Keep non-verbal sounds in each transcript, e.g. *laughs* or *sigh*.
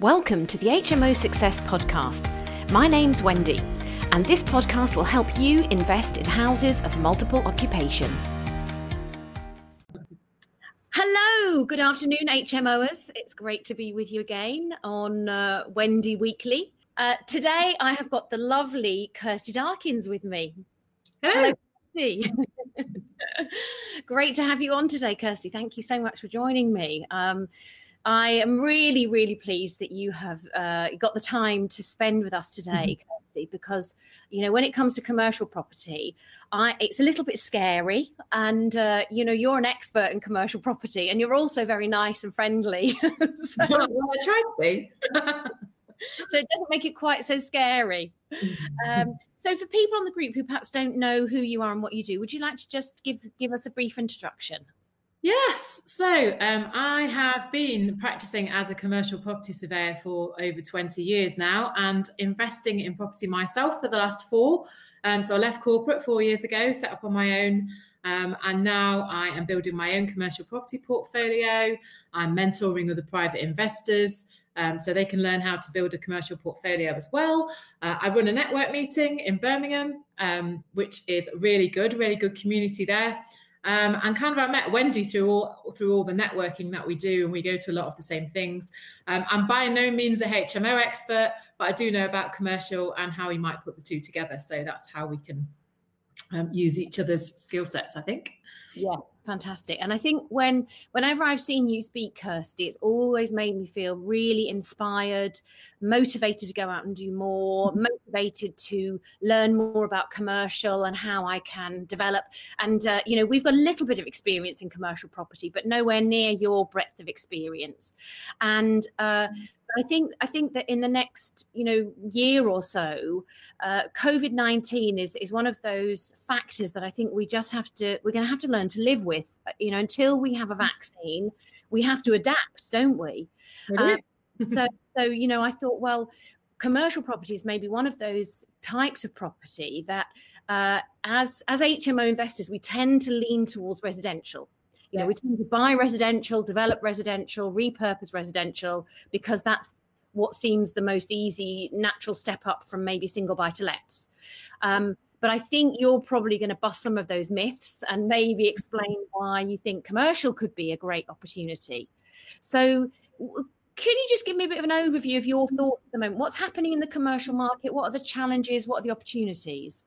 Welcome to the HMO Success Podcast. My name's Wendy, and this podcast will help you invest in houses of multiple occupation. Hello, good afternoon, HMOers. It's great to be with you again on uh, Wendy Weekly. Uh, today, I have got the lovely Kirsty Darkins with me. Hello. Kirsty. *laughs* Great to have you on today, Kirsty. Thank you so much for joining me. Um, I am really, really pleased that you have uh, got the time to spend with us today, mm-hmm. Kirsty, because you know when it comes to commercial property, I, it's a little bit scary, and uh, you know you're an expert in commercial property, and you're also very nice and friendly. *laughs* so, well, I try to be. *laughs* so it doesn't make it quite so scary. Mm-hmm. Um, so for people on the group who perhaps don't know who you are and what you do, would you like to just give give us a brief introduction? Yes. So um, I have been practicing as a commercial property surveyor for over 20 years now and investing in property myself for the last four. Um, so I left corporate four years ago, set up on my own. Um, and now I am building my own commercial property portfolio. I'm mentoring other private investors. Um, so they can learn how to build a commercial portfolio as well. Uh, I run a network meeting in Birmingham, um, which is really good, really good community there. Um, and kind of I met Wendy through all through all the networking that we do, and we go to a lot of the same things. Um, I'm by no means a HMO expert, but I do know about commercial and how we might put the two together. So that's how we can um, use each other's skill sets. I think. yeah fantastic. And I think when whenever I've seen you speak, Kirsty, it's always made me feel really inspired, motivated to go out and do more, mm-hmm. motivated to learn more about commercial and how I can develop. And uh, you know, we've got a little bit of experience in commercial property, but nowhere near your breadth of experience. And uh, mm-hmm. I think I think that in the next you know year or so, uh, COVID nineteen is is one of those factors that I think we just have to we're going to have to learn to live with. Uh, you know, until we have a vaccine, we have to adapt, don't we? Um, so *laughs* so you know, I thought well, commercial properties may be one of those types of property that uh, as as HMO investors we tend to lean towards residential you know, we tend to buy residential, develop residential, repurpose residential because that's what seems the most easy, natural step up from maybe single buy to lets. Um, but I think you're probably going to bust some of those myths and maybe explain why you think commercial could be a great opportunity. So, can you just give me a bit of an overview of your thoughts at the moment? What's happening in the commercial market? What are the challenges? What are the opportunities?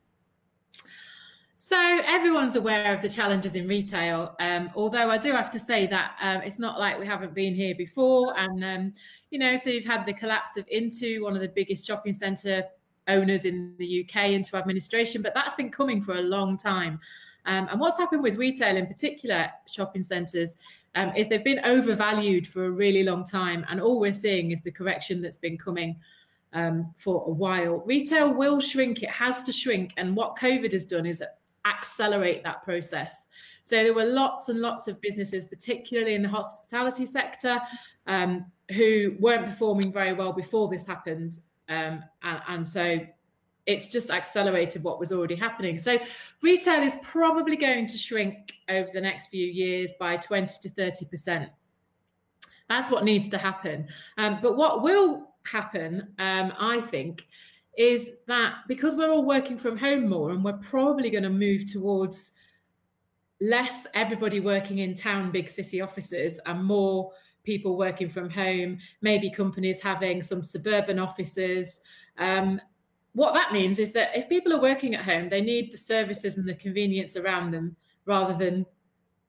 So everyone's aware of the challenges in retail. Um, although I do have to say that um, it's not like we haven't been here before. And um, you know, so you've had the collapse of Intu, one of the biggest shopping centre owners in the UK, into administration, but that's been coming for a long time. Um, and what's happened with retail, in particular, shopping centres, um, is they've been overvalued for a really long time, and all we're seeing is the correction that's been coming. Um, for a while. Retail will shrink, it has to shrink. And what COVID has done is accelerate that process. So there were lots and lots of businesses, particularly in the hospitality sector, um, who weren't performing very well before this happened. Um, and, and so it's just accelerated what was already happening. So retail is probably going to shrink over the next few years by 20 to 30%. That's what needs to happen. Um, but what will happen, um, I think, is that because we're all working from home more and we're probably going to move towards less everybody working in town big city offices and more people working from home maybe companies having some suburban offices um, what that means is that if people are working at home they need the services and the convenience around them rather than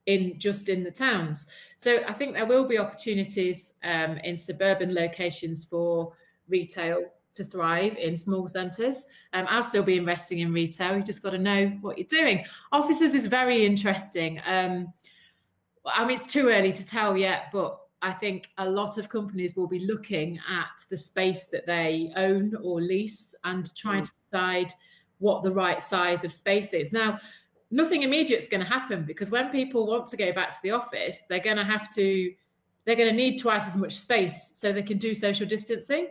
in just in the towns. So i think there will be opportunities um, in suburban locations for retail to thrive in small centres. Um, I'll still be investing in retail. You just got to know what you're doing. Offices is very interesting. Um, I mean, it's too early to tell yet, but I think a lot of companies will be looking at the space that they own or lease and trying mm. to decide what the right size of space is. Now, nothing immediate is going to happen because when people want to go back to the office, they're going to have to, they're going to need twice as much space so they can do social distancing.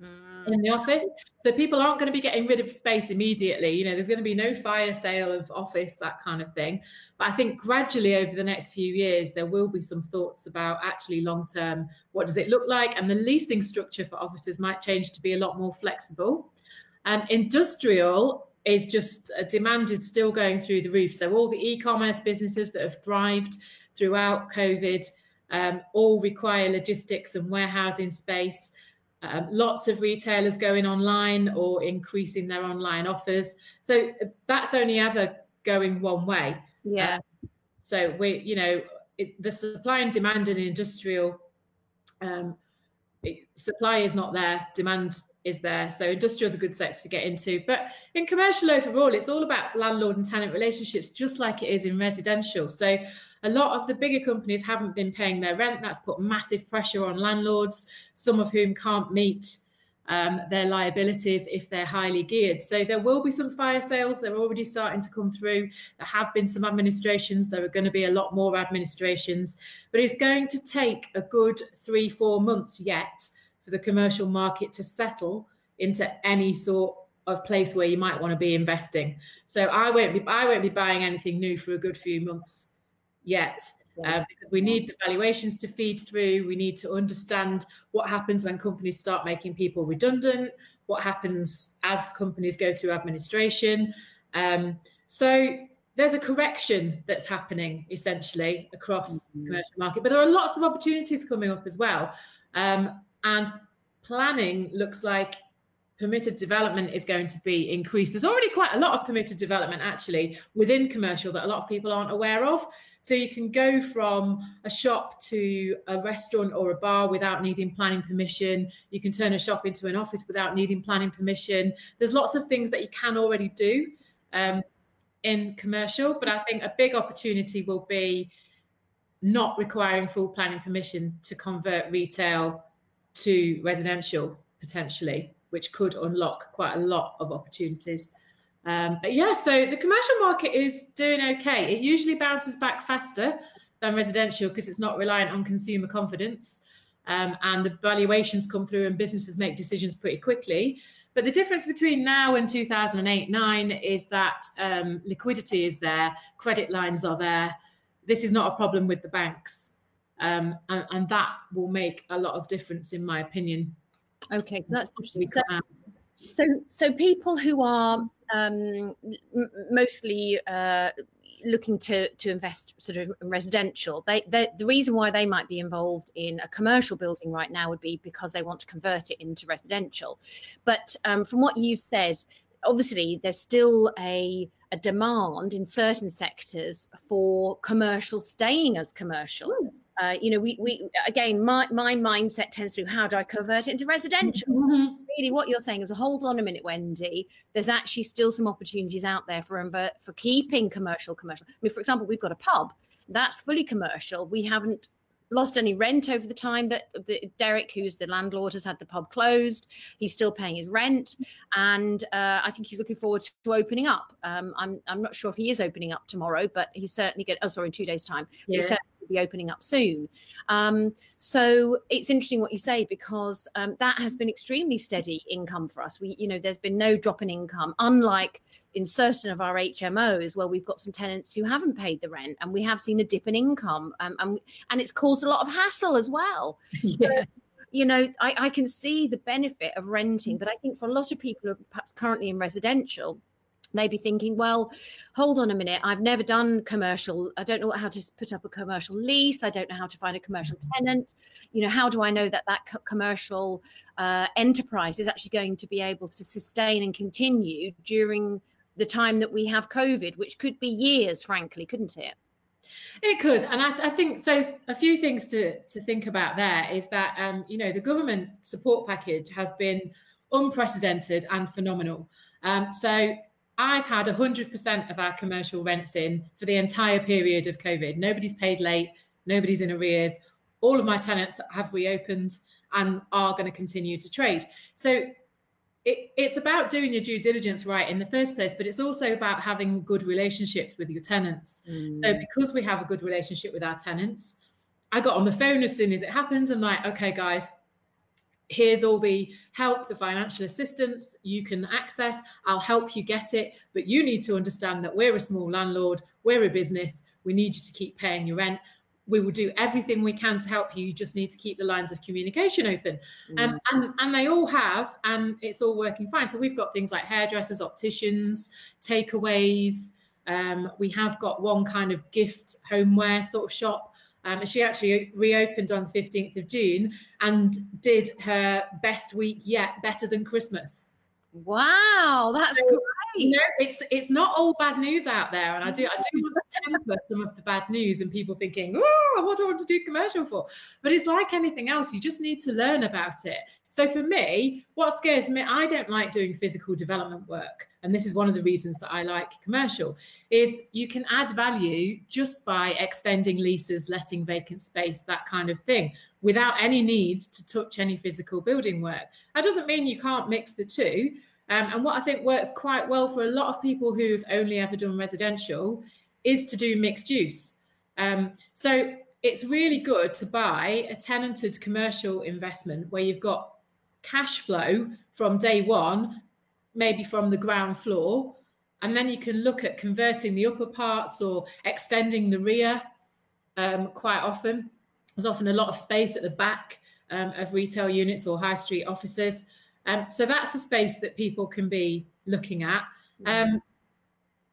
Mm. In the office. So people aren't going to be getting rid of space immediately. You know, there's going to be no fire sale of office, that kind of thing. But I think gradually over the next few years, there will be some thoughts about actually long term, what does it look like? And the leasing structure for offices might change to be a lot more flexible. And industrial is just uh, demand is still going through the roof. So all the e-commerce businesses that have thrived throughout COVID um, all require logistics and warehousing space. Um, lots of retailers going online or increasing their online offers. So that's only ever going one way. Yeah. Uh, so we, you know, it, the supply and demand in industrial um, it, supply is not there, demand is there. So industrial is a good sector to get into. But in commercial overall, it's all about landlord and tenant relationships, just like it is in residential. So a lot of the bigger companies haven't been paying their rent. That's put massive pressure on landlords, some of whom can't meet um, their liabilities if they're highly geared. So there will be some fire sales. They're already starting to come through. There have been some administrations. There are going to be a lot more administrations. But it's going to take a good three, four months yet for the commercial market to settle into any sort of place where you might want to be investing. So I won't be I won't be buying anything new for a good few months yet. Uh, because we need the valuations to feed through. We need to understand what happens when companies start making people redundant, what happens as companies go through administration. Um, so there's a correction that's happening essentially across mm-hmm. the commercial market, but there are lots of opportunities coming up as well. Um, and planning looks like permitted development is going to be increased. There's already quite a lot of permitted development actually within commercial that a lot of people aren't aware of. So you can go from a shop to a restaurant or a bar without needing planning permission. You can turn a shop into an office without needing planning permission. There's lots of things that you can already do um, in commercial, but I think a big opportunity will be not requiring full planning permission to convert retail to residential potentially which could unlock quite a lot of opportunities. Um, but yeah, so the commercial market is doing okay. It usually bounces back faster than residential because it's not reliant on consumer confidence. Um, and the valuations come through and businesses make decisions pretty quickly. But the difference between now and 2008 9 is that um, liquidity is there, credit lines are there. This is not a problem with the banks. Um, and, and that will make a lot of difference, in my opinion, Okay, so that's interesting. So, so, so people who are um, mostly uh, looking to to invest sort of in residential, they, they, the reason why they might be involved in a commercial building right now would be because they want to convert it into residential. But um, from what you've said, obviously there's still a a demand in certain sectors for commercial staying as commercial. Ooh uh, you know, we we again, my my mindset tends to how do I convert it into residential? Mm-hmm. Really, what you're saying is, hold on a minute, Wendy. There's actually still some opportunities out there for for keeping commercial commercial. I mean, for example, we've got a pub that's fully commercial. We haven't lost any rent over the time that the, Derek, who's the landlord, has had the pub closed. He's still paying his rent, and uh, I think he's looking forward to opening up. Um, I'm I'm not sure if he is opening up tomorrow, but he's certainly going. Oh, sorry, in two days' time. Yeah. He's certainly be opening up soon. Um, so it's interesting what you say because um, that has been extremely steady income for us. We, you know, there's been no drop in income, unlike in certain of our HMOs where we've got some tenants who haven't paid the rent, and we have seen a dip in income, um, and and it's caused a lot of hassle as well. *laughs* Yeah. So, you know, I, I can see the benefit of renting, but I think for a lot of people who are perhaps currently in residential, they'd be thinking, well, hold on a minute, I've never done commercial. I don't know how to put up a commercial lease. I don't know how to find a commercial mm-hmm. tenant. You know, how do I know that that commercial uh, enterprise is actually going to be able to sustain and continue during the time that we have COVID, which could be years, frankly, couldn't it? It could, and I, I, think so. A few things to to think about there is that um, you know the government support package has been unprecedented and phenomenal. Um, so I've had 100% of our commercial rents in for the entire period of COVID. Nobody's paid late, nobody's in arrears. All of my tenants have reopened and are going to continue to trade. So it, it's about doing your due diligence right in the first place, but it's also about having good relationships with your tenants. Mm. So because we have a good relationship with our tenants, I got on the phone as soon as it happened. I'm like, okay, guys, here's all the help, the financial assistance you can access. I'll help you get it. But you need to understand that we're a small landlord, we're a business, we need you to keep paying your rent. We will do everything we can to help you. You just need to keep the lines of communication open. Mm. Um, and, and they all have, and it's all working fine. So we've got things like hairdressers, opticians, takeaways. Um, we have got one kind of gift homeware sort of shop um, and she actually reopened on the 15th of June and did her best week yet, better than Christmas. Wow, that's so, great. You know, it's it's not all bad news out there, and I do I do want to temper some of the bad news and people thinking, oh, what do I want to do commercial for? But it's like anything else; you just need to learn about it. So for me, what scares me, I don't like doing physical development work. And this is one of the reasons that I like commercial, is you can add value just by extending leases, letting vacant space, that kind of thing, without any need to touch any physical building work. That doesn't mean you can't mix the two. Um, and what I think works quite well for a lot of people who've only ever done residential is to do mixed use. Um, so it's really good to buy a tenanted commercial investment where you've got cash flow from day one, maybe from the ground floor. And then you can look at converting the upper parts or extending the rear um, quite often. There's often a lot of space at the back um, of retail units or high street offices. Um, so that's a space that people can be looking at. Um,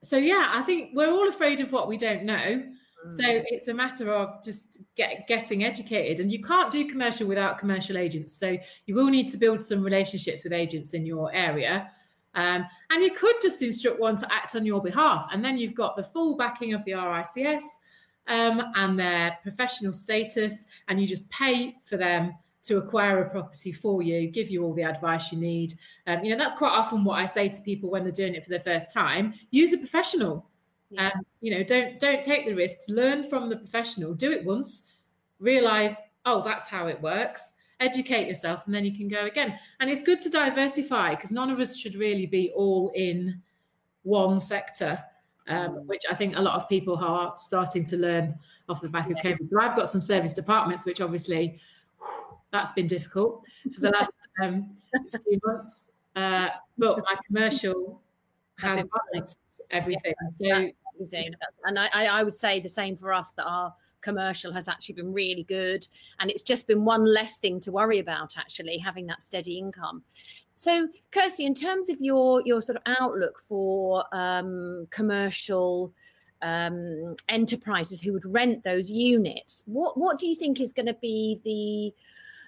so, yeah, I think we're all afraid of what we don't know. So mm. it's a matter of just get, getting educated, and you can't do commercial without commercial agents. So you will need to build some relationships with agents in your area. Um, and you could just instruct one to act on your behalf, and then you've got the full backing of the RICS um, and their professional status, and you just pay for them to acquire a property for you, give you all the advice you need. Um, you know, that's quite often what I say to people when they're doing it for the first time: use a professional yeah. Um, you know, don't don't take the risks. Learn from the professional. Do it once. Realize, oh, that's how it works. Educate yourself, and then you can go again. And it's good to diversify because none of us should really be all in one sector. Um, mm. which I think a lot of people are starting to learn off the back of COVID. So I've got some service departments, which obviously that's been difficult for the last um, few months. Uh, but my commercial *laughs* has balanced everything. So amazing. And I, I would say the same for us that our commercial has actually been really good. And it's just been one less thing to worry about, actually, having that steady income. So, Kirsty, in terms of your your sort of outlook for um, commercial um, enterprises who would rent those units, what what do you think is going to be the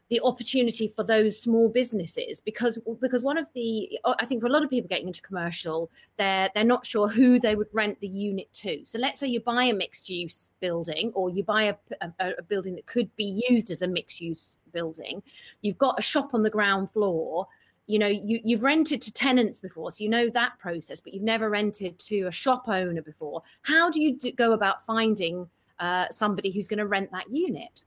the opportunity for those small businesses because because one of the I think for a lot of people getting into commercial they're they're not sure who they would rent the unit to. So let's say you buy a mixed use building or you buy a, a, a building that could be used as a mixed use building. You've got a shop on the ground floor you know you, you've rented to tenants before so you know that process but you've never rented to a shop owner before how do you do, go about finding uh, somebody who's going to rent that unit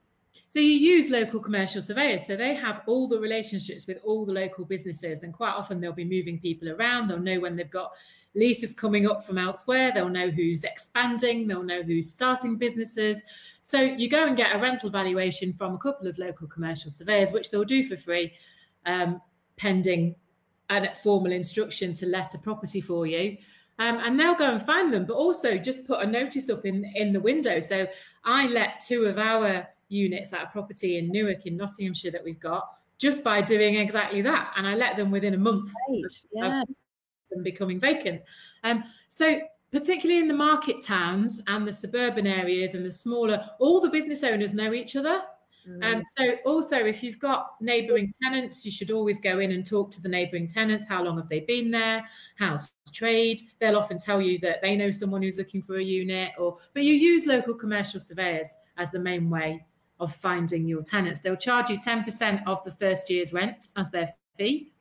so you use local commercial surveyors. So they have all the relationships with all the local businesses. And quite often they'll be moving people around. They'll know when they've got leases coming up from elsewhere. They'll know who's expanding. They'll know who's starting businesses. So you go and get a rental valuation from a couple of local commercial surveyors, which they'll do for free, um, pending a formal instruction to let a property for you. Um, and they'll go and find them, but also just put a notice up in, in the window. So I let two of our units at a property in Newark in Nottinghamshire that we've got just by doing exactly that. And I let them within a month right. yeah. them becoming vacant. Um, so particularly in the market towns and the suburban areas and the smaller, all the business owners know each other. Mm. Um, so also if you've got neighbouring tenants, you should always go in and talk to the neighbouring tenants. How long have they been there? How's trade? They'll often tell you that they know someone who's looking for a unit or but you use local commercial surveyors as the main way of finding your tenants. They'll charge you 10% of the first year's rent as their fee.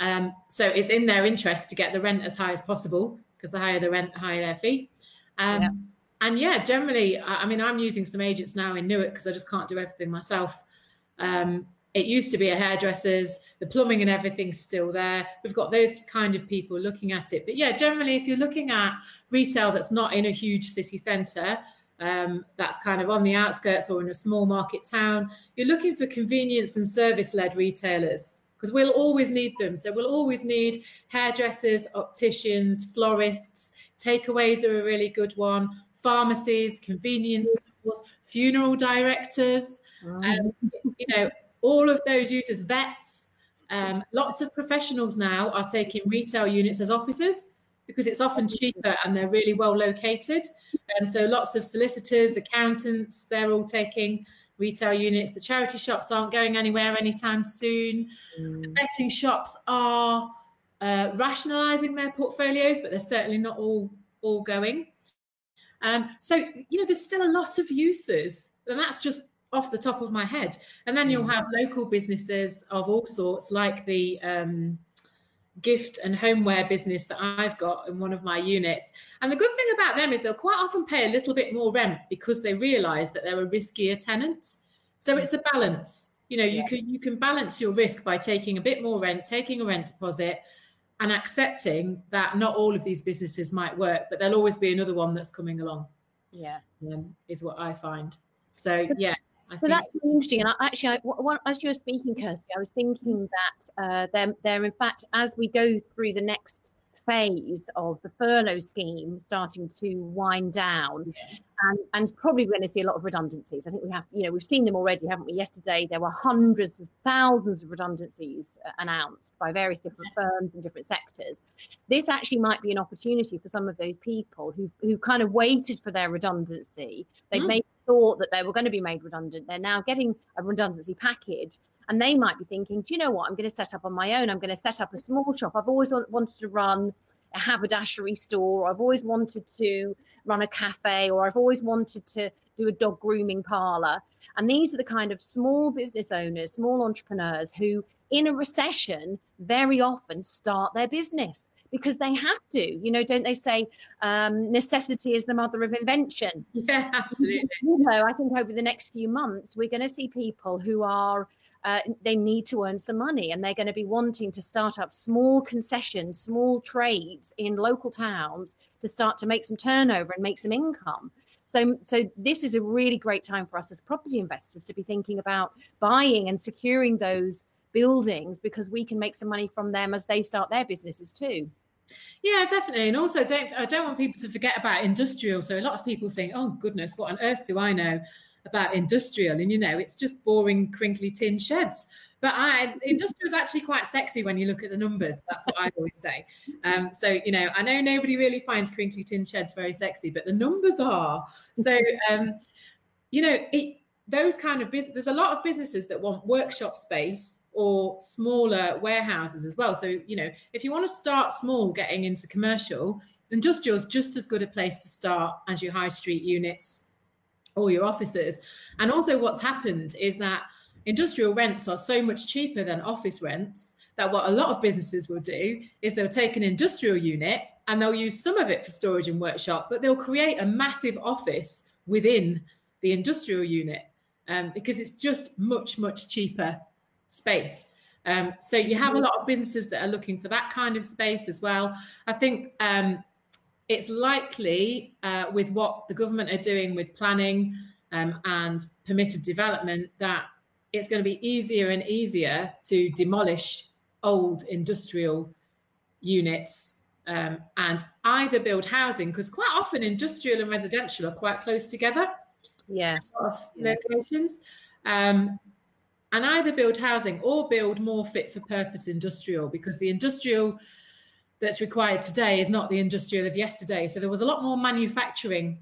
Um, so it's in their interest to get the rent as high as possible because the higher the rent, the higher their fee. Um, yeah. And yeah, generally, I, I, mean, I'm using some agents now in Newark because I just can't do everything myself. Um, it used to be a hairdresser's, the plumbing and everything's still there. We've got those kind of people looking at it. But yeah, generally, if you're looking at retail that's not in a huge city centre, um, that's kind of on the outskirts or in a small market town. You're looking for convenience and service led retailers because we'll always need them. So we'll always need hairdressers, opticians, florists. Takeaways are a really good one. Pharmacies, convenience stores, funeral directors. Um, you know, all of those users, vets. Um, lots of professionals now are taking retail units as offices because it's often cheaper and they're really well located. And so lots of solicitors, accountants, they're all taking retail units. The charity shops aren't going anywhere anytime soon. Mm. The betting shops are uh, rationalizing their portfolios, but they're certainly not all all going. Um, so you know, there's still a lot of uses, and that's just off the top of my head. And then you'll mm. have local businesses of all sorts, like the um, gift and homeware business that I've got in one of my units. And the good thing about them is they'll quite often pay a little bit more rent because they realize that they're a riskier tenant. So it's a balance. You know, you yeah. can you can balance your risk by taking a bit more rent, taking a rent deposit, and accepting that not all of these businesses might work, but there'll always be another one that's coming along. Yeah, um, is what I find. So yeah, I so think... that's interesting. And I, actually, I, as you were speaking, Kirsty, I was thinking that uh, there, there, in fact, as we go through the next phase of the furlough scheme starting to wind down, yeah. and, and probably we're going to see a lot of redundancies. I think we have, you know, we've seen them already, haven't we? Yesterday, there were hundreds of thousands of redundancies uh, announced by various different firms and different sectors. This actually might be an opportunity for some of those people who who kind of waited for their redundancy. They've mm. made thought that they were going to be made redundant. They're now getting a redundancy package. And they might be thinking, do you know what? I'm going to set up on my own. I'm going to set up a small shop. I've always wanted to run a haberdashery store, or I've always wanted to run a cafe, or I've always wanted to do a dog grooming parlor. And these are the kind of small business owners, small entrepreneurs who, in a recession, very often start their business because they have to. You know, don't they say um, necessity is the mother of invention? *laughs* Yeah, absolutely. *laughs* You know, I think over the next few months, we're going to see people who are, uh, they need to earn some money and they're going to be wanting to start up small concessions, small trades in local towns to start to make some turnover and make some income. So, so this is a really great time for us as property investors to be thinking about buying and securing those buildings because we can make some money from them as they start their businesses too. Yeah, definitely. And also don't I don't want people to forget about industrial. So a lot of people think, oh goodness, what on earth do I know about industrial? And you know, it's just boring, crinkly tin sheds. But I, industrial is actually quite sexy when you look at the numbers. That's what I always say. Um, so you know, I know nobody really finds crinkly tin sheds very sexy, but the numbers are. So um, you know, it, those kind of business. There's a lot of businesses that want workshop space or smaller warehouses as well. So, you know, if you want to start small getting into commercial, industrial is just as good a place to start as your high street units or your offices. And also, what's happened is that industrial rents are so much cheaper than office rents that what a lot of businesses will do is they'll take an industrial unit and they'll use some of it for storage and workshop, but they'll create a massive office within the industrial unit um, because it's just much, much cheaper space. Um, so you have a lot of businesses that are looking for that kind of space as well. I think um, it's likely uh, with what the government are doing with planning um, and permitted development that it's going to be easier and easier to demolish old industrial units um, and either build housing because quite often industrial and residential are quite close together. Yes. Locations. Um, and either build housing or build more fit for purpose industrial because the industrial that's required today is not the industrial of yesterday. So there was a lot more manufacturing,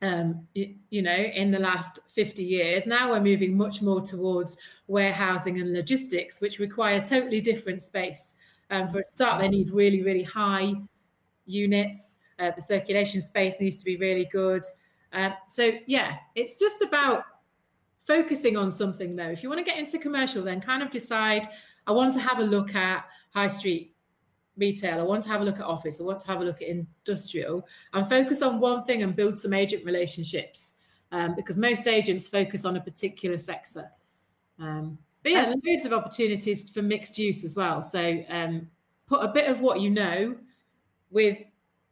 um, you, you know, in the last 50 years. Now we're moving much more towards warehousing and logistics, which require totally different space. Um, for a start, they need really, really high units. Uh, the circulation space needs to be really good. Uh, so yeah, it's just about focusing on something though. If you want to get into commercial, then kind of decide I want to have a look at high street retail, I want to have a look at office, I want to have a look at industrial, and focus on one thing and build some agent relationships um, because most agents focus on a particular sector. Um, but yeah, loads of opportunities for mixed use as well. So um, put a bit of what you know with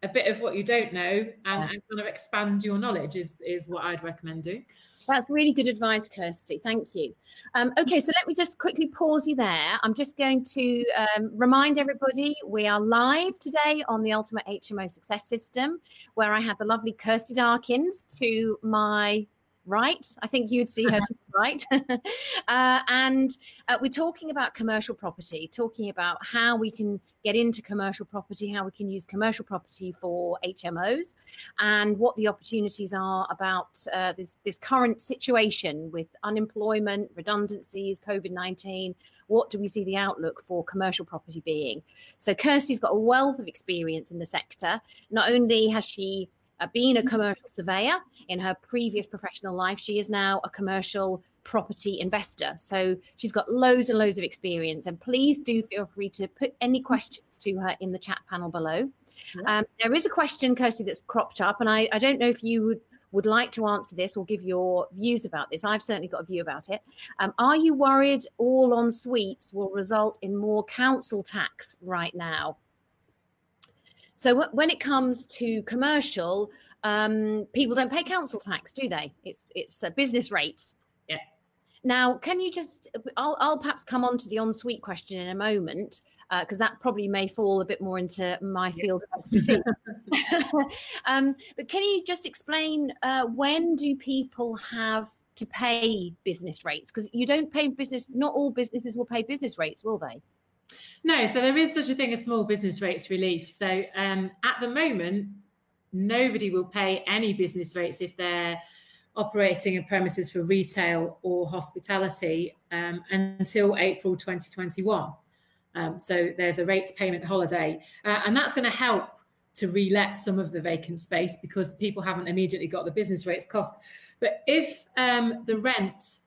a bit of what you don't know and, and kind of expand your knowledge is is what I'd recommend doing. That's really good advice, Kirsty. Thank you. Um, okay, so let me just quickly pause you there. I'm just going to um, remind everybody we are live today on the Ultimate HMO Success System, where I have the lovely Kirsty Darkins to my right. I think you'd see her to right. *laughs* uh, and uh, we're talking about commercial property, talking about how we can get into commercial property, how we can use commercial property for HMOs, and what the opportunities are about uh, this, this current situation with unemployment, redundancies, COVID 19. What do we see the outlook for commercial property being? So, Kirsty's got a wealth of experience in the sector. Not only has she uh, being a commercial surveyor in her previous professional life, she is now a commercial property investor. So she's got loads and loads of experience. And please do feel free to put any questions to her in the chat panel below. Yeah. Um, there is a question, Kirsty, that's cropped up, and I, I don't know if you would would like to answer this or give your views about this. I've certainly got a view about it. Um, are you worried all en suites will result in more council tax right now? So when it comes to commercial, um, people don't pay council tax, do they? It's it's uh, business rates. Yeah. Now, can you just? I'll, I'll perhaps come on to the ensuite question in a moment because uh, that probably may fall a bit more into my field of expertise. *laughs* um, but can you just explain uh, when do people have to pay business rates? Because you don't pay business. Not all businesses will pay business rates, will they? No, so there is such a thing as small business rates relief. So um, at the moment, nobody will pay any business rates if they're operating in premises for retail or hospitality um, until April 2021. Um, so there's a rates payment holiday, uh, and that's going to help to relet some of the vacant space because people haven't immediately got the business rates cost. But if um, the rent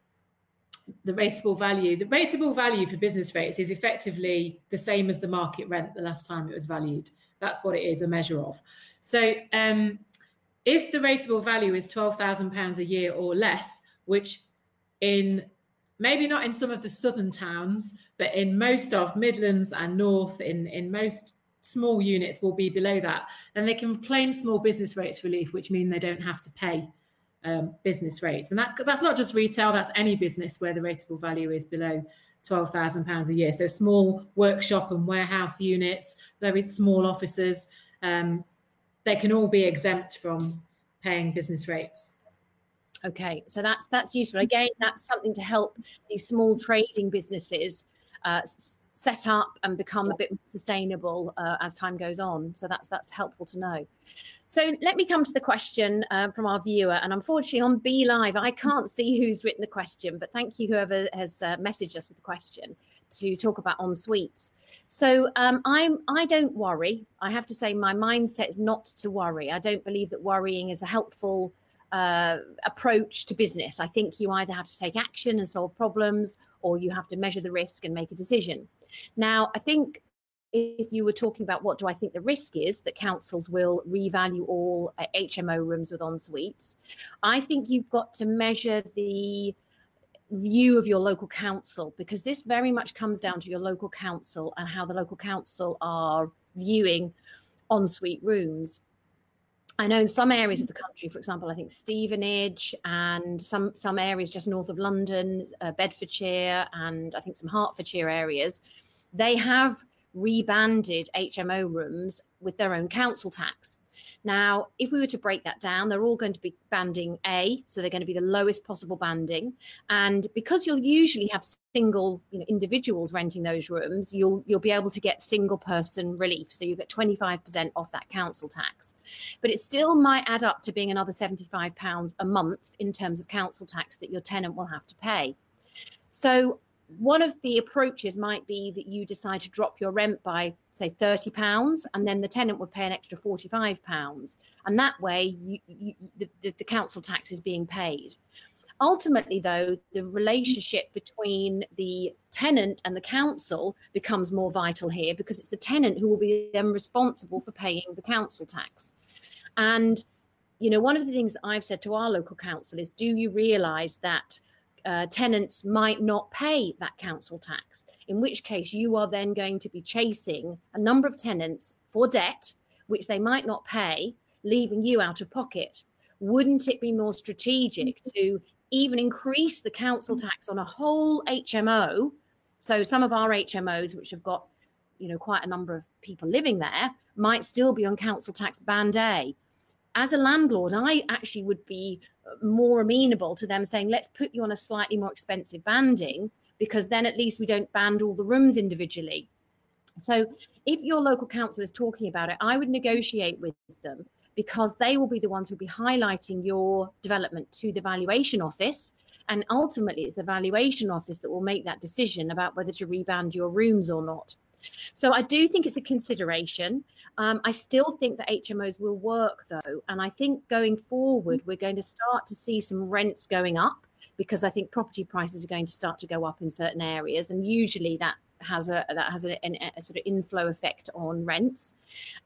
the rateable value. The rateable value for business rates is effectively the same as the market rent the last time it was valued. That's what it is a measure of. So um, if the rateable value is £12,000 a year or less, which in maybe not in some of the southern towns, but in most of Midlands and North, in, in most small units will be below that, then they can claim small business rates relief, which mean they don't have to pay um, business rates. And that that's not just retail, that's any business where the rateable value is below £12,000 a year. So small workshop and warehouse units, very small offices, um, they can all be exempt from paying business rates. Okay, so that's that's useful. Again, that's something to help these small trading businesses uh, set up and become a bit more sustainable uh, as time goes on. So that's that's helpful to know. So let me come to the question uh, from our viewer, and unfortunately on BeLive I can't see who's written the question, but thank you whoever has uh, messaged us with the question to talk about en suites. So um, I'm I don't worry. I have to say my mindset is not to worry. I don't believe that worrying is a helpful uh, approach to business. I think you either have to take action and solve problems, or you have to measure the risk and make a decision. Now, I think if you were talking about what do I think the risk is that councils will revalue all HMO uh, rooms with en suites, I think you've got to measure the view of your local council because this very much comes down to your local council and how the local council are viewing ensuite rooms. I know in some areas of the country, for example, I think Stevenage and some some areas just north of London, uh, Bedfordshire, and I think some Hertfordshire areas, they have rebanded HMO rooms with their own council tax. Now, if we were to break that down, they're all going to be banding A, so they're going to be the lowest possible banding. And because you'll usually have single, you know, individuals renting those rooms, you'll you'll be able to get single person relief. So you get 25% off that council tax. But it still might add up to being another 75 pounds a month in terms of council tax that your tenant will have to pay. So one of the approaches might be that you decide to drop your rent by say 30 pounds and then the tenant would pay an extra 45 pounds. And that way you, you, the, the council tax is being paid. Ultimately though the relationship between the tenant and the council becomes more vital here because it's the tenant who will be then responsible for paying the council tax. And you know one of the things i've said to our local council is do you realize that uh, tenants might not pay that council tax, in which case you are then going to be chasing a number of tenants for debt, which they might not pay, leaving you out of pocket. Wouldn't it be more strategic to even increase the council tax on a whole HMO? So some of our HMOs, which have got you know quite a number of people living there, might still be on council tax band A. As a landlord, I actually would be uh, more amenable to them saying, let's put you on a slightly more expensive banding because then at least we don't band all the rooms individually. So if your local council is talking about it, I would negotiate with them because they will be the ones who'll be highlighting your development to the valuation office. And ultimately, it's the valuation office that will make that decision about whether to reband your rooms or not. So I do think it's a consideration. Um, I still think that HMOs will work though. And I think going forward, we're going to start to see some rents going up because I think property prices are going to start to go up in certain areas. And usually that has a that has a, a, sort of inflow effect on rents.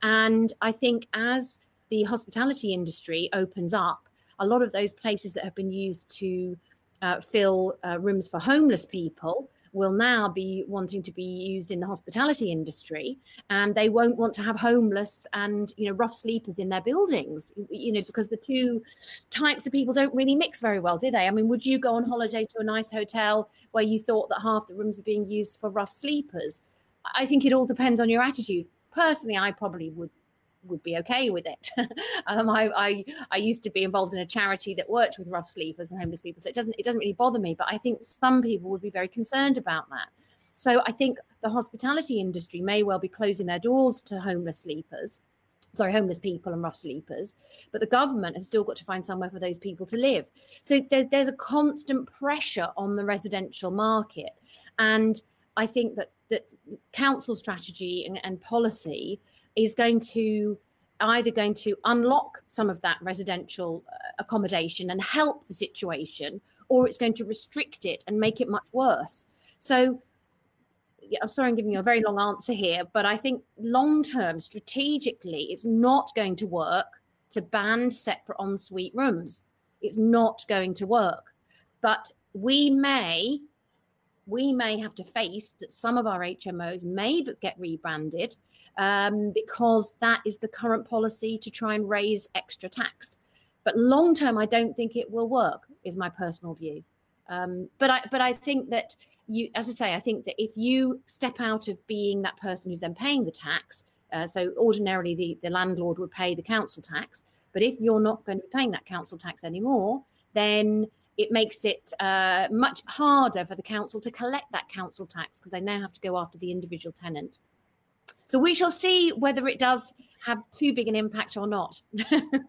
And I think as the hospitality industry opens up, a lot of those places that have been used to uh, fill uh, rooms for homeless people will now be wanting to be used in the hospitality industry and they won't want to have homeless and you know rough sleepers in their buildings you know because the two types of people don't really mix very well do they? I mean would you go on holiday to a nice hotel where you thought that half the rooms were being used for rough sleepers? I think it all depends on your attitude. Personally i probably would would be okay with it. *laughs* um, I, I, I used to be involved in a charity that worked with rough sleepers and homeless people, so it doesn't it doesn't really bother me. But I think some people would be very concerned about that. So I think the hospitality industry may well be closing their doors to homeless sleepers. Sorry, homeless people and rough sleepers, but the government has still got to find somewhere for those people to live. So there, there's a constant pressure on the residential market, and I think that that council strategy and, and policy is going to either going to unlock some of that residential uh, accommodation and help the situation, or it's going to restrict it and make it much worse. So, I'm sorry I'm giving you a very long answer here, but I think long term, strategically, it's not going to work to ban separate ensuite rooms. It's not going to work. But we may we may have to face that some of our HMOs may get rebranded um, because that is the current policy to try and raise extra tax. But long term, I don't think it will work. Is my personal view. Um, but I but I think that you, as I say, I think that if you step out of being that person who's then paying the tax, uh, so ordinarily the the landlord would pay the council tax, but if you're not going to be paying that council tax anymore, then it makes it uh, much harder for the council to collect that council tax because they now have to go after the individual tenant. So we shall see whether it does have too big an impact or not.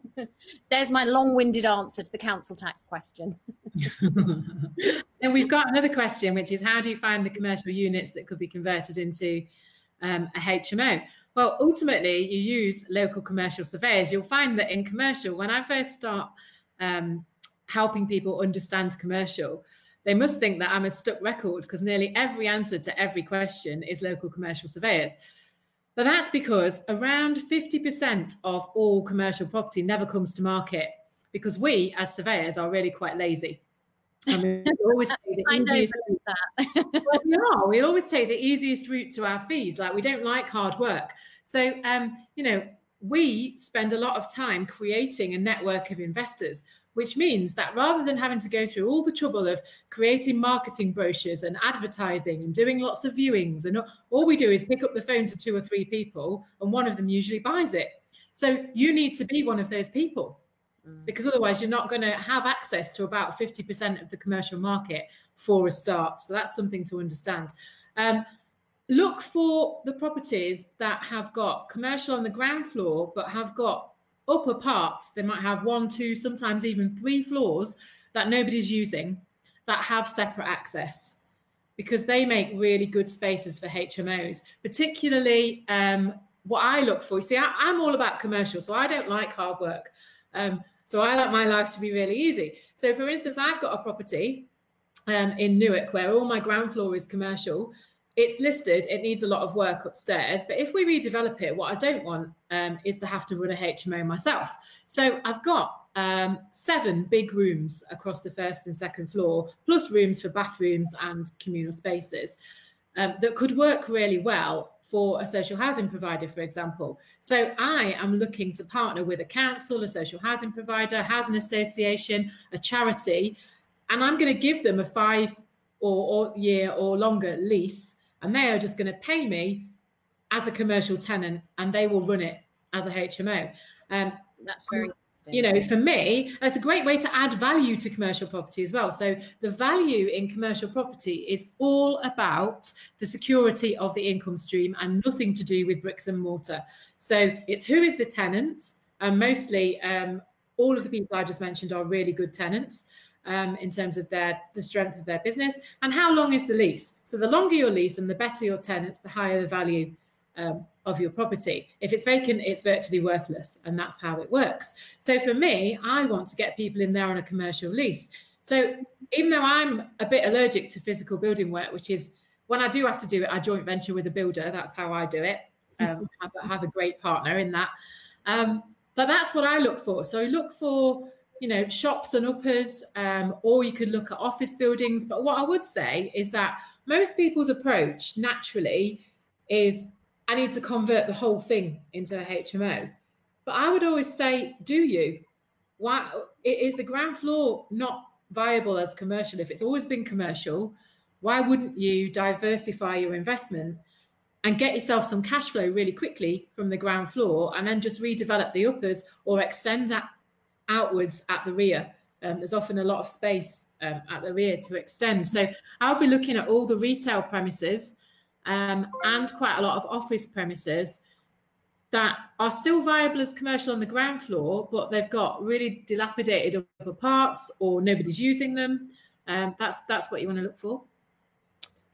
*laughs* There's my long winded answer to the council tax question. *laughs* and we've got another question, which is how do you find the commercial units that could be converted into um, a HMO? Well, ultimately, you use local commercial surveyors. You'll find that in commercial, when I first start um, helping people understand commercial, they must think that I'm a stuck record because nearly every answer to every question is local commercial surveyors. But that's because around 50% of all commercial property never comes to market because we, as surveyors, are really quite lazy. *laughs* I mean, we always take the easiest route. well, we are. We always take the easiest route to our fees. Like we don't like hard work. So, um, you know, we spend a lot of time creating a network of investors which means that rather than having to go through all the trouble of creating marketing brochures and advertising and doing lots of viewings, and all we do is pick up the phone to two or three people, and one of them usually buys it. So you need to be one of those people mm. because otherwise you're not going to have access to about 50% of the commercial market for a start. So that's something to understand. Um, look for the properties that have got commercial on the ground floor but have got upper parts, they might have one, two, sometimes even three floors that nobody's using that have separate access because they make really good spaces for HMOs, particularly um, what I look for. You see, I, am all about commercial, so I don't like hard work. Um, so I like my life to be really easy. So, for instance, I've got a property um, in Newark where all my ground floor is commercial, it's listed, it needs a lot of work upstairs. But if we redevelop it, what I don't want um, is to have to run a HMO myself. So I've got um, seven big rooms across the first and second floor, plus rooms for bathrooms and communal spaces um, that could work really well for a social housing provider, for example. So I am looking to partner with a council, a social housing provider, a housing association, a charity, and I'm going to give them a five or, or year or longer lease, and they are just going to pay me as a commercial tenant, and they will run it as a HMO. Um, That's very you know, for me, it's a great way to add value to commercial property as well. So the value in commercial property is all about the security of the income stream and nothing to do with bricks and mortar. So it's who is the tenant, and mostly um, all of the people I just mentioned are really good tenants. Um, in terms of their the strength of their business and how long is the lease so the longer your lease and the better your tenants the higher the value um, of your property. If it's vacant, it's virtually worthless, and that's how it works. So for me, I want to get people in there on a commercial lease. So even though I'm a bit allergic to physical building work, which is when I do have to do it, I joint venture with a builder. That's how I do it. *laughs* Um, have, have, a great partner in that. Um, but that's what I look for. So I look for you know shops and uppers, um, or you could look at office buildings. But what I would say is that most people's approach naturally is I need to convert the whole thing into a HMO. But I would always say, do you? Why is the ground floor not viable as commercial? If it's always been commercial, why wouldn't you diversify your investment and get yourself some cash flow really quickly from the ground floor and then just redevelop the uppers or extend that outwards at the rear? Um, there's often a lot of space um, at the rear to extend. So I'll be looking at all the retail premises um, and quite a lot of office premises that are still viable as commercial on the ground floor, but they've got really dilapidated upper parts or nobody's using them. Um, that's that's what you want to look for.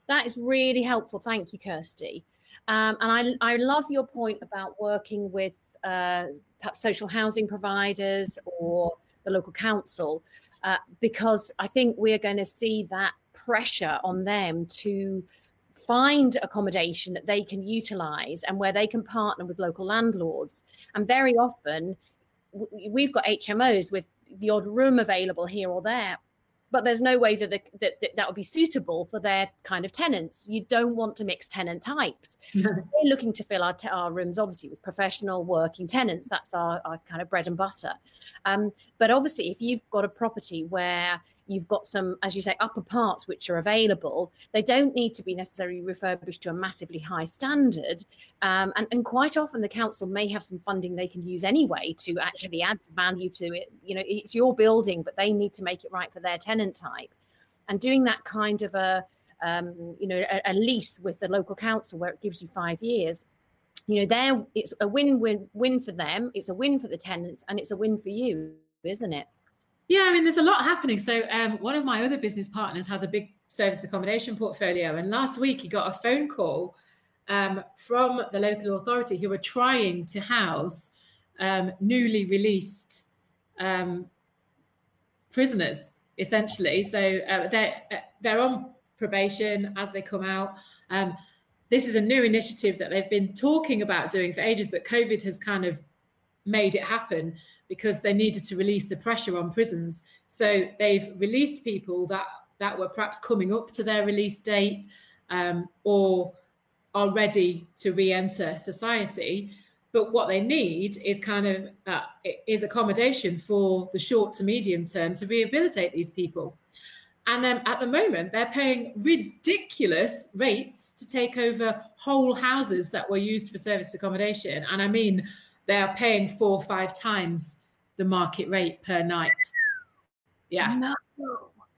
That is really helpful. Thank you, Kirsty. Um, and I, I love your point about working with uh, perhaps social housing providers or the local council, uh, because I think we're going to see that pressure on them to find accommodation that they can utilize and where they can partner with local landlords. And very often, we've got HMOs with the odd room available here or there, but there's no way that, the, that, that that would be suitable for their kind of tenants. You don't want to mix tenant types. *laughs* We're looking to fill our, t- our rooms, obviously, with professional working tenants. That's our, our kind of bread and butter. Um, but obviously, if you've got a property where you've got some, as you say, upper parts which are available. They don't need to be necessarily refurbished to a massively high standard. Um, and, and quite often the council may have some funding they can use anyway to actually add value to it. You know, it's your building, but they need to make it right for their tenant type. And doing that kind of a, um, you know, a, a lease with the local council where it gives you five years you know there it's a win-win win for them it's a win for the tenants and it's a win for you isn't it yeah, I mean, there's a lot happening. So, um, one of my other business partners has a big service accommodation portfolio, and last week he got a phone call um, from the local authority who are trying to house um, newly released um, prisoners, essentially. So uh, they're uh, they're on probation as they come out. Um, this is a new initiative that they've been talking about doing for ages, but COVID has kind of made it happen because they needed to release the pressure on prisons. So they've released people that that were perhaps coming up to their release date um, or are ready to re-enter society. But what they need is kind of uh, is accommodation for the short to medium term to rehabilitate these people. And then at the moment, they're paying ridiculous rates to take over whole houses that were used for service accommodation. And I mean, they are paying four or five times the market rate per night. Yeah. No.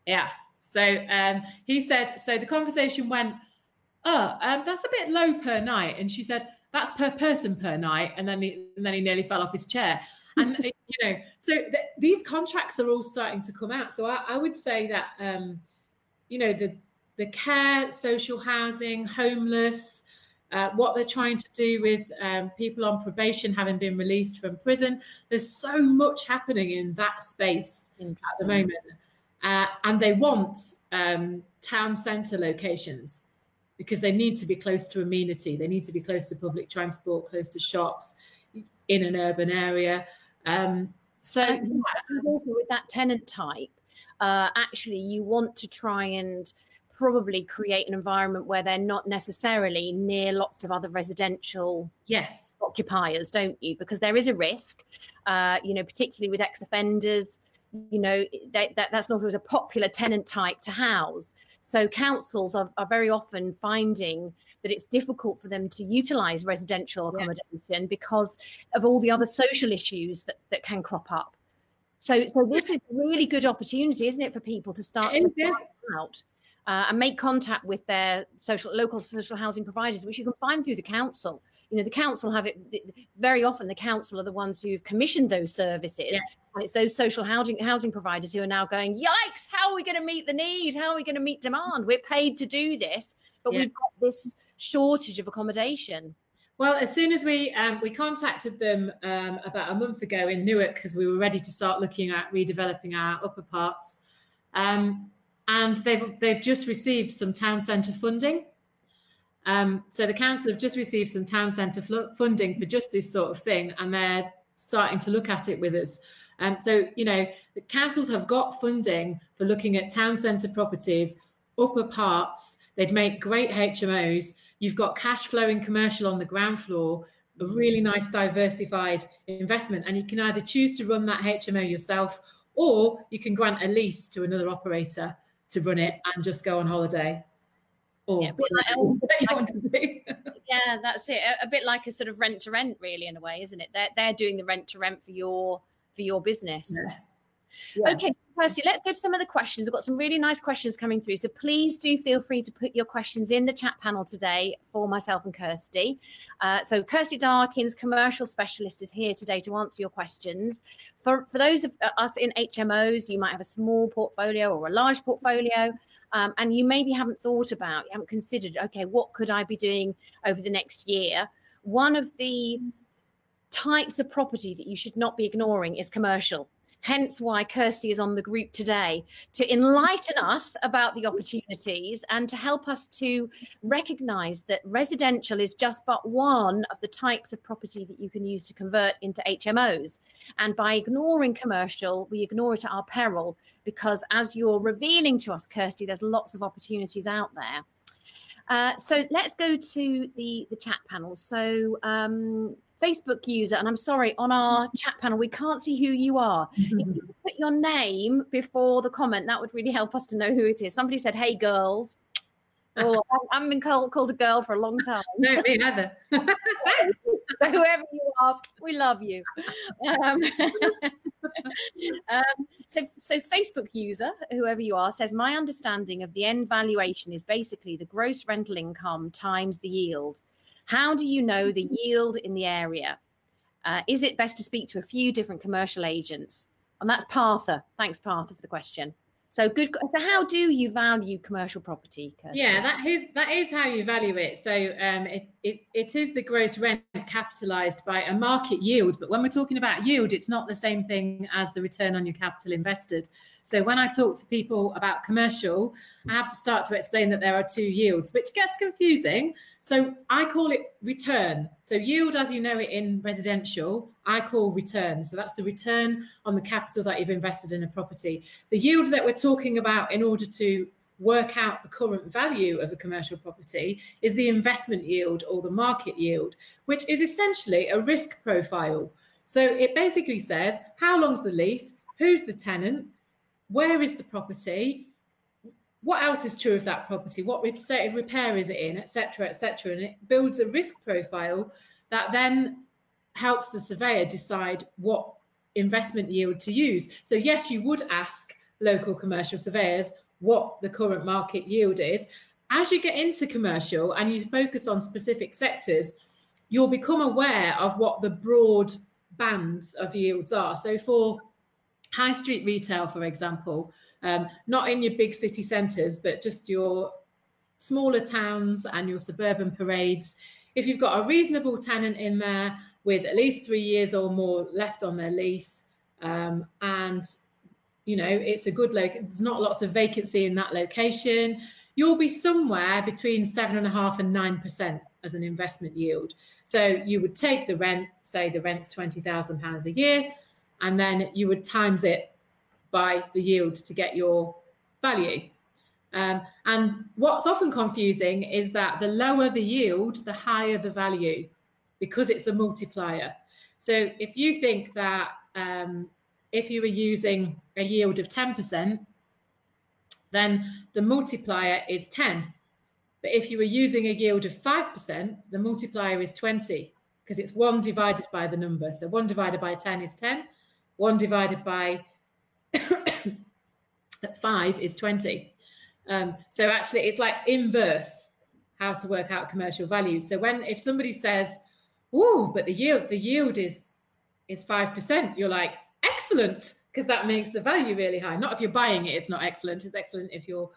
Yeah. So um, he said, so the conversation went, oh, um, that's a bit low per night. And she said, that's per person per night. And then he, and then he nearly fell off his chair. *laughs* And, you know, so th- these contracts are all starting to come out. So I, I would say that, um, you know, the, the care, social housing, homeless, uh, what they're trying to do with um, people on probation having been released from prison. There's so much happening in that space at the moment. Uh, and they want um, town centre locations because they need to be close to amenity. They need to be close to public transport, close to shops in an urban area. Um, so, also with that tenant type, uh, actually, you want to try and probably create an environment where they're not necessarily near lots of other residential yes. occupiers don't you? Because there is a risk uh, you know particularly with ex-offenders you know that, that, that's not always a popular tenant type to house. So councils are, are very often finding that it's difficult for them to utilize residential accommodation yeah. because of all the other social issues that, that can crop up. So so this is a really good opportunity isn't it for people to start to find out uh, and make contact with their social local social housing providers which you can find through the council. You know the council have it very often the council are the ones who've commissioned those services. Yeah. and it's those social housing housing providers who are now going yikes how are we going to meet the need? How are we going to meet demand? We're paid to do this but yeah. we've got this shortage of accommodation. Well, as soon as we um, we contacted them um, about a month ago in Newark because we were ready to start looking at redeveloping our upper parts, um, and they've they've just received some town centre funding, um, so the council have just received some town centre funding for just this sort of thing, and they're starting to look at it with us. Um, so you know, the councils have got funding for looking at town centre properties, upper parts. They'd make great HMOs. You've got cash flowing commercial on the ground floor, a really nice diversified investment, and you can either choose to run that HMO yourself, or you can grant a lease to another operator to run it and just go on holiday or yeah, like, *laughs* yeah, that's it. A, a, bit like a sort of rent to rent, really, in a way, isn't it? They're they're doing the rent to rent for your for your business. Yeah. Yeah. Okay, Kirsty, let's go to some of the questions. We've got some really nice questions coming through. So please do feel free to put your questions in the chat panel today for myself and Kirsty. Uh, so Kirsty Darkins, commercial specialist, is here today to answer your questions. For, for those of uh, us in HMOs, you might have a small portfolio or a large portfolio. Um, and you maybe haven't thought about, you haven't considered, okay, what could I be doing over the next year? One of the types of property that you should not be ignoring is commercial. Hence why Kirsty is on the group today to enlighten us about the opportunities and to help us to recognize that residential is just but one of the types of property that you can use to convert into HMOs. And by ignoring commercial, we ignore it at our peril because as you're revealing to us, Kirsty, there's lots of opportunities out there. Uh, so let's go to the, the chat panel. So um, Facebook user, and I'm sorry, on our chat panel, we can't see who you are. if you put your name before the comment, that would really help us to know who it is. Somebody said, Hey, girls. *laughs* Oh, I've been called, called a girl for a long time. No, me neither. so whoever you are, we love you. Um, *laughs* um, so, so Facebook user, whoever you are, says my understanding of the end valuation is basically the gross rental income times the yield. How do you know the yield in the area? Uh, is it best to speak to a few different commercial agents? And that's Partha. Thanks, Partha, for the question. So good. So how do you value commercial property? Kirsty? Yeah, that is that is how you value it. So um, it, it it is the gross rent capitalized by a market yield. But when we're talking about yield, it's not the same thing as the return on your capital invested. So when I talk to people about commercial, I have to start to explain that there are two yields, which gets confusing. So I call it return. So yield, as you know it in residential, I call return. So that's the return on the capital that you've invested in a property. The yield that we're talking about in order to work out the current value of a commercial property is the investment yield or the market yield, which is essentially a risk profile. So it basically says how long's the lease, who's the tenant, where is the property, what else is true of that property, what state of repair is it in, etc., etc., and it builds a risk profile that then helps the surveyor decide what investment yield to use. So yes, you would ask local commercial surveyors what the current market yield is. As you get into commercial and you focus on specific sectors, you'll become aware of what the broad bands of yields are. So for high street retail, for example, um, not in your big city centres, but just your smaller towns and your suburban parades. If you've got a reasonable tenant in there with at least three years or more left on their lease, um, and you know it's a good loc, there's not lots of vacancy in that location. You'll be somewhere between seven and a half and nine percent as an investment yield. So you would take the rent, say the rent's twenty thousand pounds a year, and then you would times it by the yield to get your value. Um, and what's often confusing is that the lower the yield, the higher the value because it's a multiplier. So if you think that um, if you were using a yield of 10%, then the multiplier is 10. But if you were using a yield of 5%, the multiplier is 20 because it's 1 divided by the number. So 1 divided by 10 is 10. 1 divided by 5 is 20. Um, so actually, it's like inverse how to work out commercial value. So when if somebody says, "Oh, but the yield the yield is is five percent," you're like, "Excellent," because that makes the value really high. Not if you're buying it; it's not excellent. It's excellent if you're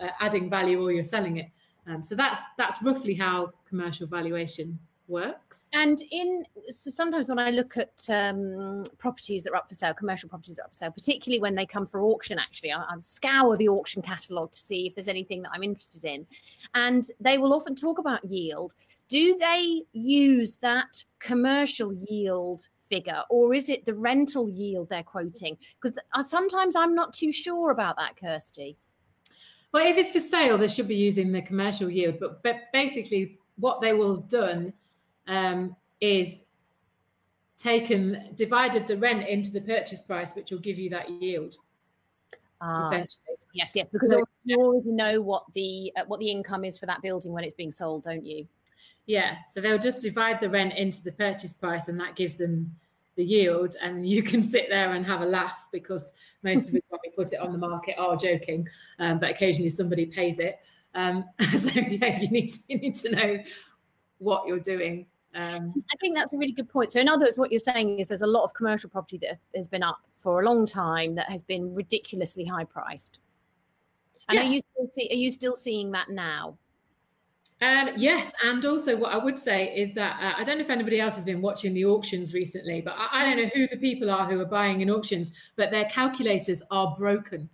uh, adding value or you're selling it. Um, so that's that's roughly how commercial valuation works. And in so sometimes when I look at um, properties that are up for sale, commercial properties that are up for sale, particularly when they come for auction, actually, I, I scour the auction catalogue to see if there's anything that I'm interested in, and they will often talk about yield. Do they use that commercial yield figure or is it the rental yield they're quoting because uh, sometimes i'm not too sure about that kirsty well if it's for sale they should be using the commercial yield but, but basically what they will have done um, is taken divided the rent into the purchase price, which will give you that yield. Ah, yes, yes, because so, you already know what the uh, what the income is for that building when it's being sold, don't you? Yeah, so they'll just divide the rent into the purchase price, and that gives them the yield. And *laughs* you can sit there and have a laugh because most of us, *laughs* when we put it on the market, are joking, um, but occasionally somebody pays it. Um, *laughs* so yeah, you need to, you need to know what you're doing. Um, I think that's a really good point. So, in other words, what you're saying is there's a lot of commercial property that has been up for a long time that has been ridiculously high priced. And yeah. are you still see, are you still seeing that now? Um, yes, and also what I would say is that uh, I don't know if anybody else has been watching the auctions recently, but I, I, don't know who the people are who are buying in auctions, but their calculators are broken.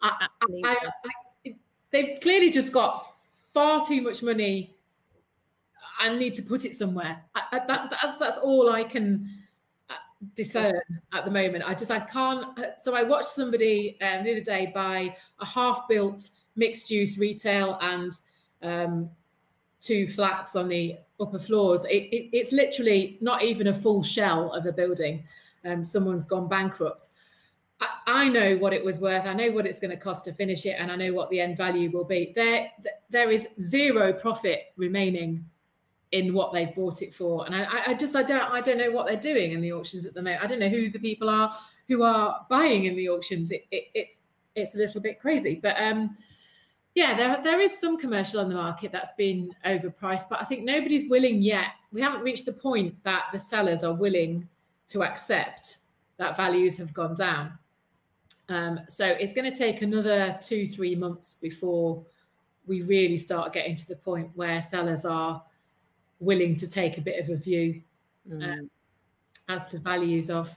I, I, they've clearly just got far too much money I need to put it somewhere. I, I, that, that's that's all I can uh, discern at the moment. I just I can't. Uh, so I watched somebody um, the other day buy a half-built mixed-use retail and um, two flats on the upper floors. It, it, it's literally not even a full shell of a building. Um, someone's gone bankrupt. I, I know what it was worth. I know what it's going to cost to finish it, and I know what the end value will be. There, there is zero profit remaining in what they've bought it for. And I, I just I don't I don't know what they're doing in the auctions at the moment. I don't know who the people are who are buying in the auctions. It, it, it's it's a little bit crazy, but um, yeah, there there is some commercial on the market that's been overpriced, but I think nobody's willing yet. We haven't reached the point that the sellers are willing to accept that values have gone down. Um, so it's going to take another two three months before we really start getting to the point where sellers are willing to take a bit of a view mm. um, as to values of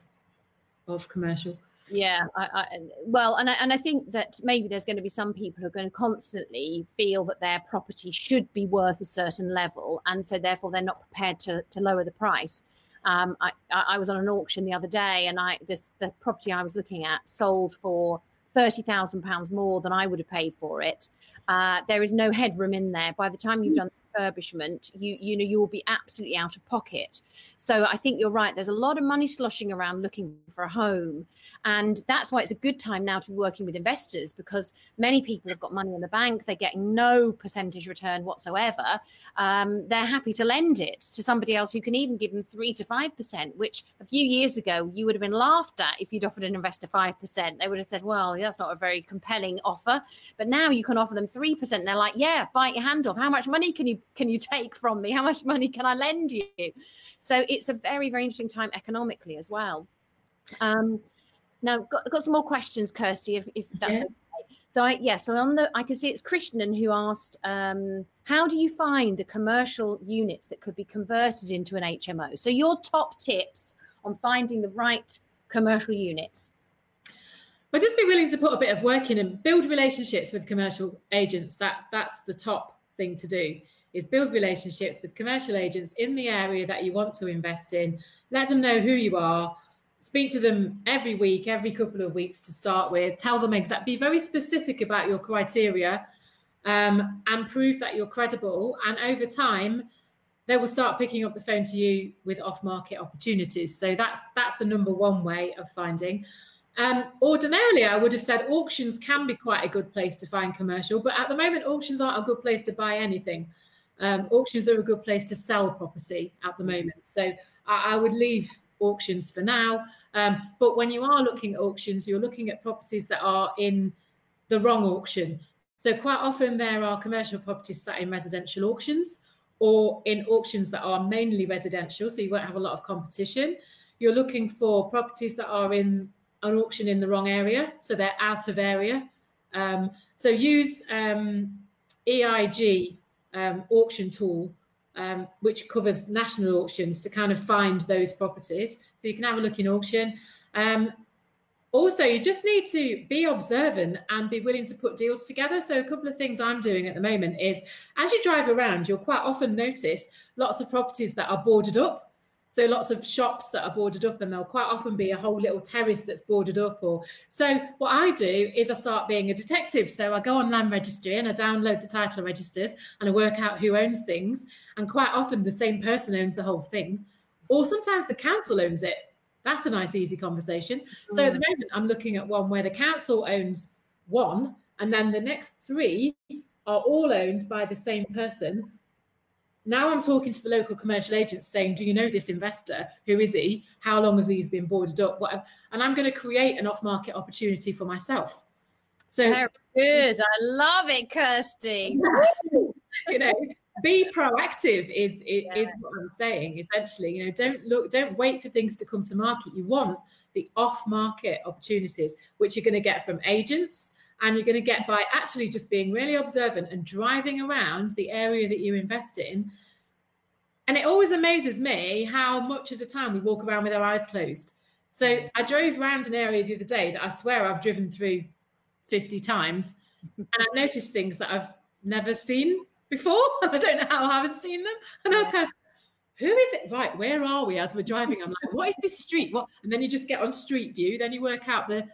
of commercial. Yeah, I, I, well, and I, and I think that maybe there's going to be some people who are going to constantly feel that their property should be worth a certain level, and so therefore they're not prepared to to lower the price. Um, I, I was on an auction the other day, and I this the property I was looking at sold for thirty thousand pounds more than I would have paid for it. Uh, there is no headroom in there. By the time you've hmm. done refurbishment, you you know you will be absolutely out of pocket. So I think you're right. There's a lot of money sloshing around looking for a home, and that's why it's a good time now to be working with investors because many people have got money in the bank. They're getting no percentage return whatsoever. Um, they're happy to lend it to somebody else who can even give them three to five percent, which a few years ago you would have been laughed at if you'd offered an investor five percent. They would have said, "Well, that's not a very compelling offer." But now you can offer them three percent. They're like, "Yeah, bite your hand off. How much money can you can you take from me? How much money can I lend you? So it's a very, very interesting time economically as well. Um, now, got, got some more questions, Kirsty, if, if that's yeah. okay. So I yeah, so on the I can see it's Krishnan who asked, um, how do you find the commercial units that could be converted into an HMO? So your top tips on finding the right commercial units. Well, just be willing to put a bit of work in and build relationships with commercial agents. That that's the top thing to do is build relationships with commercial agents in the area that you want to invest in. Let them know who you are. Speak to them every week, every couple of weeks to start with. Tell them exactly, be very specific about your criteria um, and prove that you're credible. And over time, they will start picking up the phone to you with off-market opportunities. So that's that's the number one way of finding. Um, ordinarily, I would have said auctions can be quite a good place to find commercial, but at the moment, auctions aren't a good place to buy anything. Um, auctions are a good place to sell property at the moment. So I, I would leave auctions for now. Um, but when you are looking at auctions, you're looking at properties that are in the wrong auction. So quite often there are commercial properties sat in residential auctions or in auctions that are mainly residential, so you won't have a lot of competition. You're looking for properties that are in an auction in the wrong area, so they're out of area. Um, so use um, EIG um, auction tool, um, which covers national auctions to kind of find those properties. So you can have a look in auction. Um, also, you just need to be observant and be willing to put deals together. So, a couple of things I'm doing at the moment is as you drive around, you'll quite often notice lots of properties that are boarded up. So, lots of shops that are boarded up, and there'll quite often be a whole little terrace that's boarded up. Or so, what I do is I start being a detective. So, I go on land registry and I download the title registers and I work out who owns things. And quite often, the same person owns the whole thing, or sometimes the council owns it that's a nice, easy conversation. Mm. So at the mm. moment, I'm looking at one where the council owns one, and then the next three are all owned by the same person. Now I'm talking to the local commercial agents saying, Do you know this investor? Who is he? How long have these been boarded up? Whatever. And I'm going to create an off market opportunity for myself. So Very good. I love it, Kirsty. *laughs* you know, be proactive is is, yeah. is what I'm saying. Essentially, you know, don't look, don't wait for things to come to market. You want the off-market opportunities, which you're going to get from agents, and you're going to get by actually just being really observant and driving around the area that you invest in. And it always amazes me how much of the time we walk around with our eyes closed. So I drove around an area the other day that I swear I've driven through 50 times, and I noticed things that I've never seen before. *laughs* I don't know how I haven't seen them. And I was kind of, who is it? Right, where are we as we're driving? I'm like, what is this street? What? And then you just get on Street View, then you work out the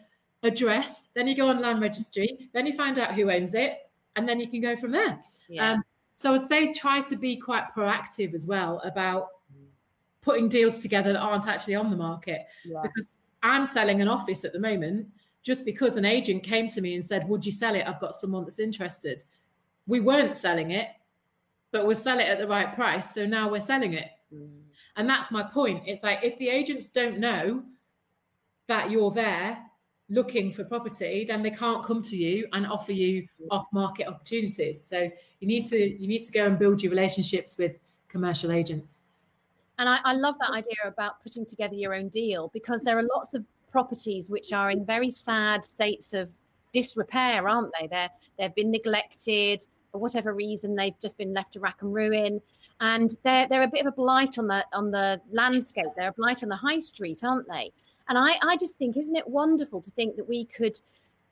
address, then you go on land registry, then you find out who owns it, and then you can go from there. Yeah. Um, so I'd say try to be quite proactive as well about putting deals together that aren't actually on the market. Yes. Because I'm selling an office at the moment just because an agent came to me and said, Would you sell it? I've got someone that's interested we weren't selling it, but we'll sell it at the right price. So now we're selling it. Mm. And that's my point. It's like if the agents don't know that you're there looking for property, then they can't come to you and offer you off-market opportunities. So you need to you need to go and build your relationships with commercial agents. And I, I love that idea about putting together your own deal because there are lots of properties which are in very sad states of disrepair, aren't they? They're they've been neglected for whatever reason they've just been left to rack and ruin and they're they're a bit of a blight on the on the landscape they're a blight on the high street aren't they and i i just think isn't it wonderful to think that we could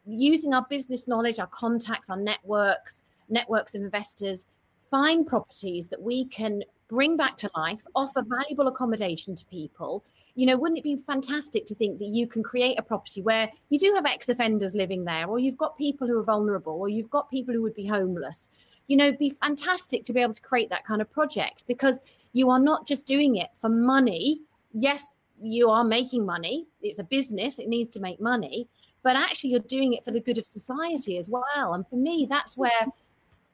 using our business knowledge our contacts our networks networks of investors find properties that we can bring back to life, offer valuable accommodation to people. You know, wouldn't it be fantastic to think that you can create a property where you do have ex offenders living there, or you've got people who are vulnerable, or you've got people who would be homeless? You know, be fantastic to be able to create that kind of project because you are not just doing it for money. Yes, you are making money, it's a business, it needs to make money, but actually you're doing it for the good of society as well. And for me, that's where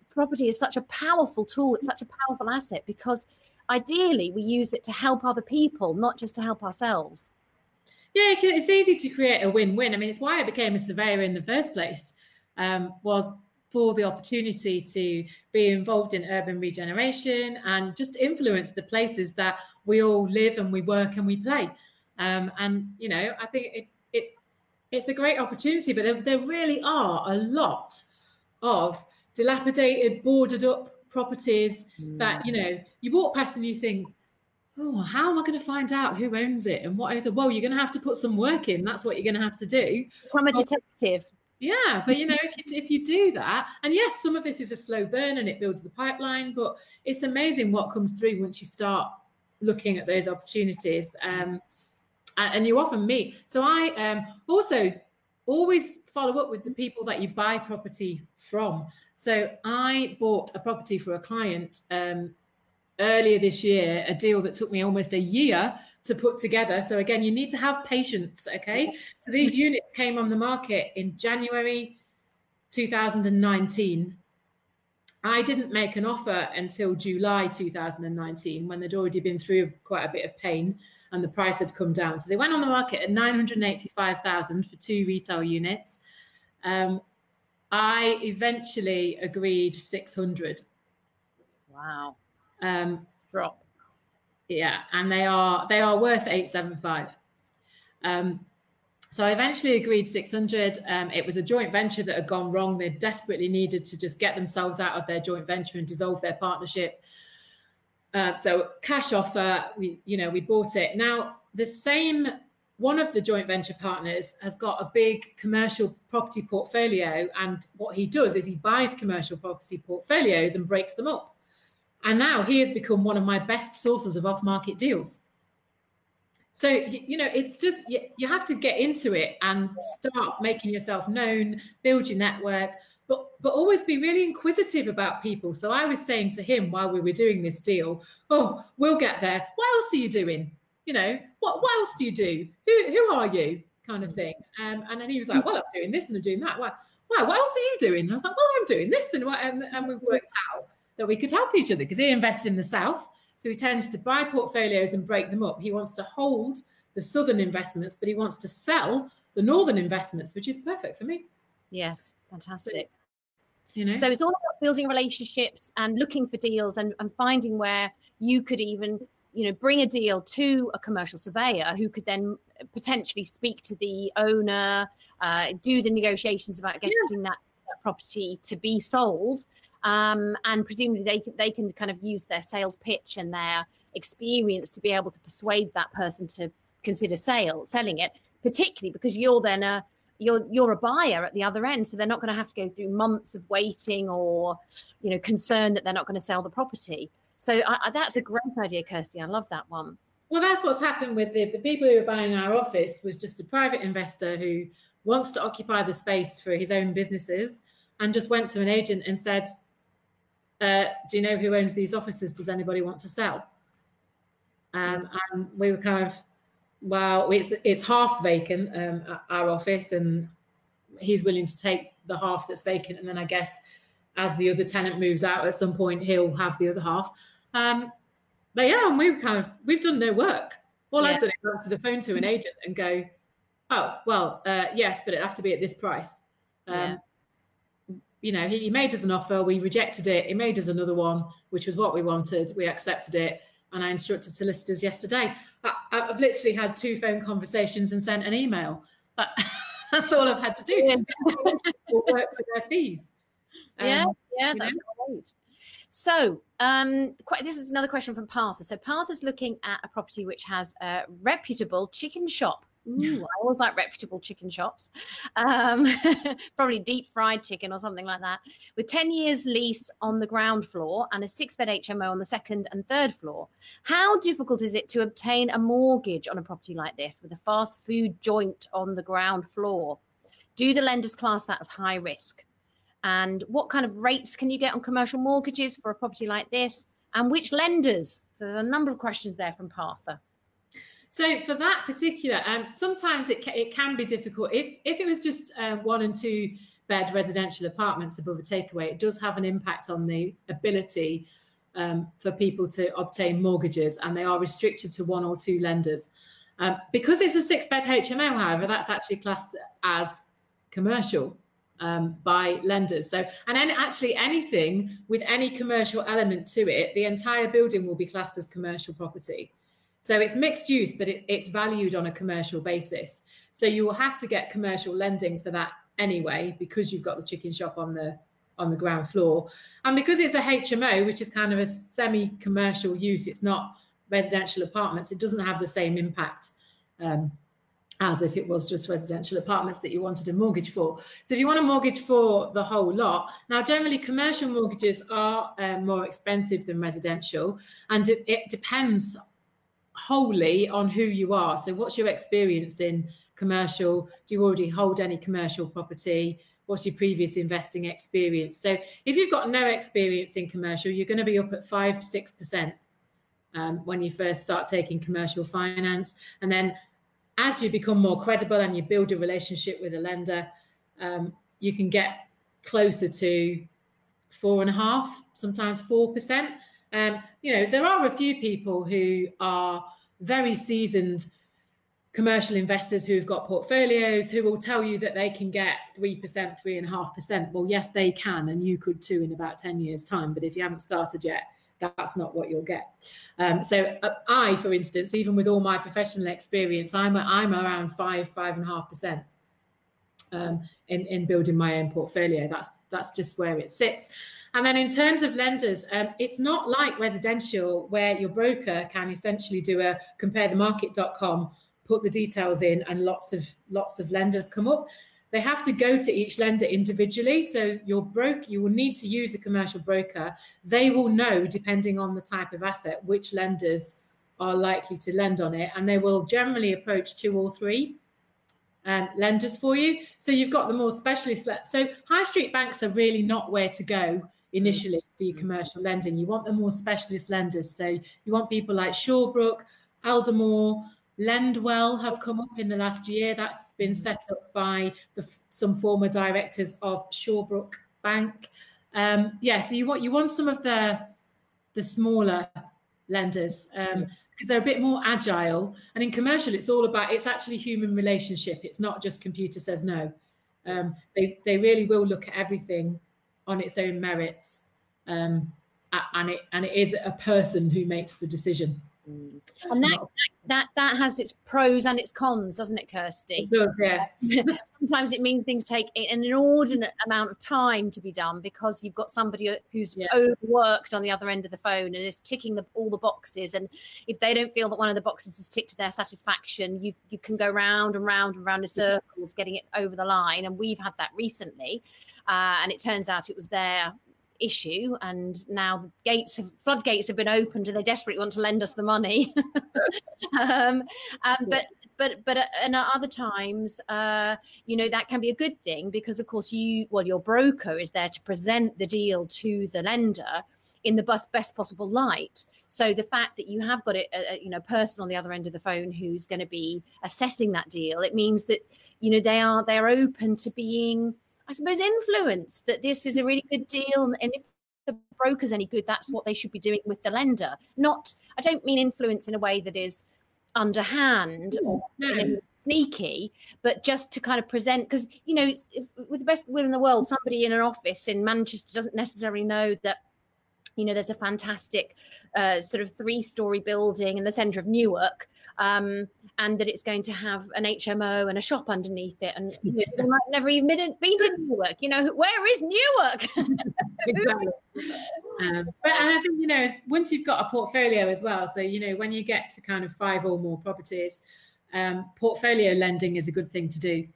property is such a powerful tool, it's such a powerful asset because ideally we use it to help other people, not just to help ourselves. Yeah, it's easy to create a win-win. I mean, it's why I became a surveyor in the first place. Um, was for the opportunity to be involved in urban regeneration and just influence the places that we all live and we work and we play. Um, and you know, I think it, it it's a great opportunity, but there, there really are a lot of dilapidated, boarded up properties mm. that, you know, you walk past and you think, oh, how am I going to find out who owns it and what is it? Well, you're going to have to put some work in. That's what you're going to have to do. Become a detective. Yeah, but you know, if you if you do that, and yes, some of this is a slow burn and it builds the pipeline, but it's amazing what comes through once you start looking at those opportunities. Um, and you often meet. So I um, also always follow up with the people that you buy property from. So I bought a property for a client um, earlier this year, a deal that took me almost a year to put together. So again, you need to have patience. Okay. So these units came on the market in January 2019. I didn't make an offer until July 2019 when they'd already been through quite a bit of pain and the price had come down. So they went on the market at 985,000 for two retail units. Um, I eventually agreed 600. Wow. Um, Drop. Yeah, and they are they are worth 875. Um, so I eventually agreed 600. Um, it was a joint venture that had gone wrong. They desperately needed to just get themselves out of their joint venture and dissolve their partnership. Uh, so cash offer, we you know we bought it. Now the same one of the joint venture partners has got a big commercial property portfolio, and what he does is he buys commercial property portfolios and breaks them up. And now he has become one of my best sources of off-market deals. So, you know, it's just, you, have to get into it and start making yourself known, build your network, but, but always be really inquisitive about people. So I was saying to him while we were doing this deal, oh, we'll get there. What else are you doing? You know, what, what else do you do? Who, who are you? Kind of thing. Um, and then he was like, well, I'm doing this and I'm doing that. Why, why, what else are you doing? And I was like, well, I'm doing this. And, and, and we worked out that we could help each other because he invests in the South so he tends to buy portfolios and break them up. He wants to hold the southern investments, but he wants to sell the northern investments, which is perfect for me. Yes, fantastic. You know? So it's all about building relationships and looking for deals and, and finding where you could even, you know, bring a deal to a commercial surveyor who could then potentially speak to the owner, uh, do the negotiations about getting yeah. that, that property to be sold um, and presumably they can, they can kind of use their sales pitch and their experience to be able to persuade that person to consider sale selling it, particularly because you're then a you're you're a buyer at the other end, so they're not going to have to go through months of waiting or you know concern that they're not going to sell the property. So I, I, that's a great idea, Kirsty. I love that one. Well, that's what's happened with the, the people who are buying our office was just a private investor who wants to occupy the space for his own businesses and just went to an agent and said, uh, do you know who owns these offices? Does anybody want to sell? Um, and we were kind of, well, it's it's half vacant um, our office, and he's willing to take the half that's vacant, and then I guess as the other tenant moves out at some point, he'll have the other half. Um, but yeah, and we've kind of we've done no work. All yeah. I've done is answer the phone to an agent and go, oh well, uh, yes, but it'd have to be at this price. Um, yeah you know, he, he made us an offer, we rejected it. He made us another one, which was what we wanted. We accepted it. And I instructed solicitors yesterday. I, have literally had two phone conversations and sent an email. *laughs* that's all I've had to do. *laughs* work for their fees. Um, yeah, yeah, that's know? great. So, um, quite, this is another question from Partha. So, Partha's looking at a property which has a reputable chicken shop Ooh, I always like reputable chicken shops. Um, *laughs* probably deep fried chicken or something like that. With 10 years lease on the ground floor and a six bed HMO on the second and third floor. How difficult is it to obtain a mortgage on a property like this with a fast food joint on the ground floor? Do the lenders class that as high risk? And what kind of rates can you get on commercial mortgages for a property like this? And which lenders? So there's a number of questions there from Partha. So for that particular, um, sometimes it, ca- it can be difficult. If if it was just uh, one and two bed residential apartments above a takeaway, it does have an impact on the ability um, for people to obtain mortgages, and they are restricted to one or two lenders. Um, because it's a six bed HMO, however, that's actually classed as commercial um, by lenders. So, and then actually anything with any commercial element to it, the entire building will be classed as commercial property. So it's mixed use, but it, it's valued on a commercial basis. So you will have to get commercial lending for that anyway, because you've got the chicken shop on the on the ground floor. And because it's a HMO, which is kind of a semi-commercial use, it's not residential apartments, it doesn't have the same impact um, as if it was just residential apartments that you wanted a mortgage for. So if you want a mortgage for the whole lot, now generally commercial mortgages are um, more expensive than residential, and it, it depends wholly on who you are. So, what's your experience in commercial? Do you already hold any commercial property? What's your previous investing experience? So if you've got no experience in commercial, you're going to be up at five, six percent um, when you first start taking commercial finance, and then as you become more credible and you build a relationship with a lender, um, you can get closer to four and a half, sometimes four percent. Um, you know, there are a few people who are very seasoned commercial investors who've got portfolios who will tell you that they can get 3%, 3.5%. Well, yes, they can, and you could too in about 10 years' time. But if you haven't started yet, that's not what you'll get. Um, so uh, I, for instance, even with all my professional experience, I'm, a, I'm around 5, 5.5%. Um, in, in building my own portfolio. That's that's just where it sits. And then in terms of lenders, um, it's not like residential where your broker can essentially do a comparethemarket.com put the details in and lots of lots of lenders come up. They have to go to each lender individually. So your broker you will need to use a commercial broker. They will know depending on the type of asset which lenders are likely to lend on it. And they will generally approach two or three um, lenders for you so you've got the more specialist le- so high street banks are really not where to go initially for your mm. commercial lending you want the more specialist lenders so you want people like shawbrook aldermore Lendwell have come up in the last year. That's been set up by the, some former directors of Shawbrook Bank. Um, yeah, so you want you want some of the the smaller lenders um, because they're a bit more agile. And in commercial, it's all about it's actually human relationship. It's not just computer says no. Um, they they really will look at everything on its own merits, um, and it and it is a person who makes the decision. Mm. And that, that that that has its pros and its cons, doesn't it, Kirsty? It does, yeah. *laughs* Sometimes it means things take an inordinate amount of time to be done because you've got somebody who's yeah. overworked on the other end of the phone and is ticking the, all the boxes. And if they don't feel that one of the boxes is ticked to their satisfaction, you you can go round and round and round in circles, getting it over the line. And we've had that recently, uh, and it turns out it was their issue and now the gates have floodgates have been opened and they desperately want to lend us the money *laughs* um, um, but but but and at other times uh, you know that can be a good thing because of course you well your broker is there to present the deal to the lender in the best, best possible light. So the fact that you have got a, a, you know person on the other end of the phone who's going to be assessing that deal, it means that you know they are they're open to being I suppose, influence that this is a really good deal. And if the broker's any good, that's what they should be doing with the lender. Not, I don't mean influence in a way that is underhand or sneaky, but just to kind of present, because, you know, if, with the best will in the world, somebody in an office in Manchester doesn't necessarily know that you know there's a fantastic uh, sort of three story building in the center of newark um, and that it's going to have an HMO and a shop underneath it. And you know, *laughs* they might never even been, been to Newark. You know, where is Newark? *laughs* *laughs* exactly. Um, but and I think you know, once you've got a portfolio as well, so you know, when you get to kind of five or more properties, um, portfolio lending is a good thing to do,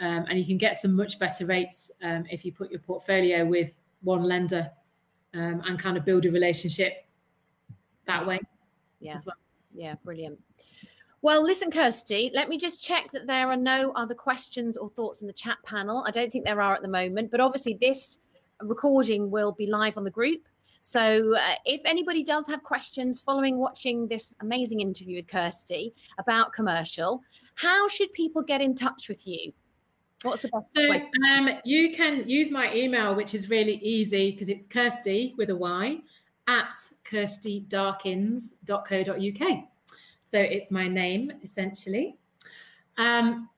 um, and you can get some much better rates um, if you put your portfolio with one lender um, and kind of build a relationship that way. Yeah. Well. Yeah, brilliant. Well, listen, Kirsty, let me just check that there are no other questions or thoughts in the chat panel. I don't think there are at the moment, but obviously, this recording will be live on the group. So, uh, if anybody does have questions following watching this amazing interview with Kirsty about commercial, how should people get in touch with you? What's the best so, way? Um, you can use my email, which is really easy because it's Kirsty with a Y at kirstydarkins.co.uk. So it's my name essentially. Um,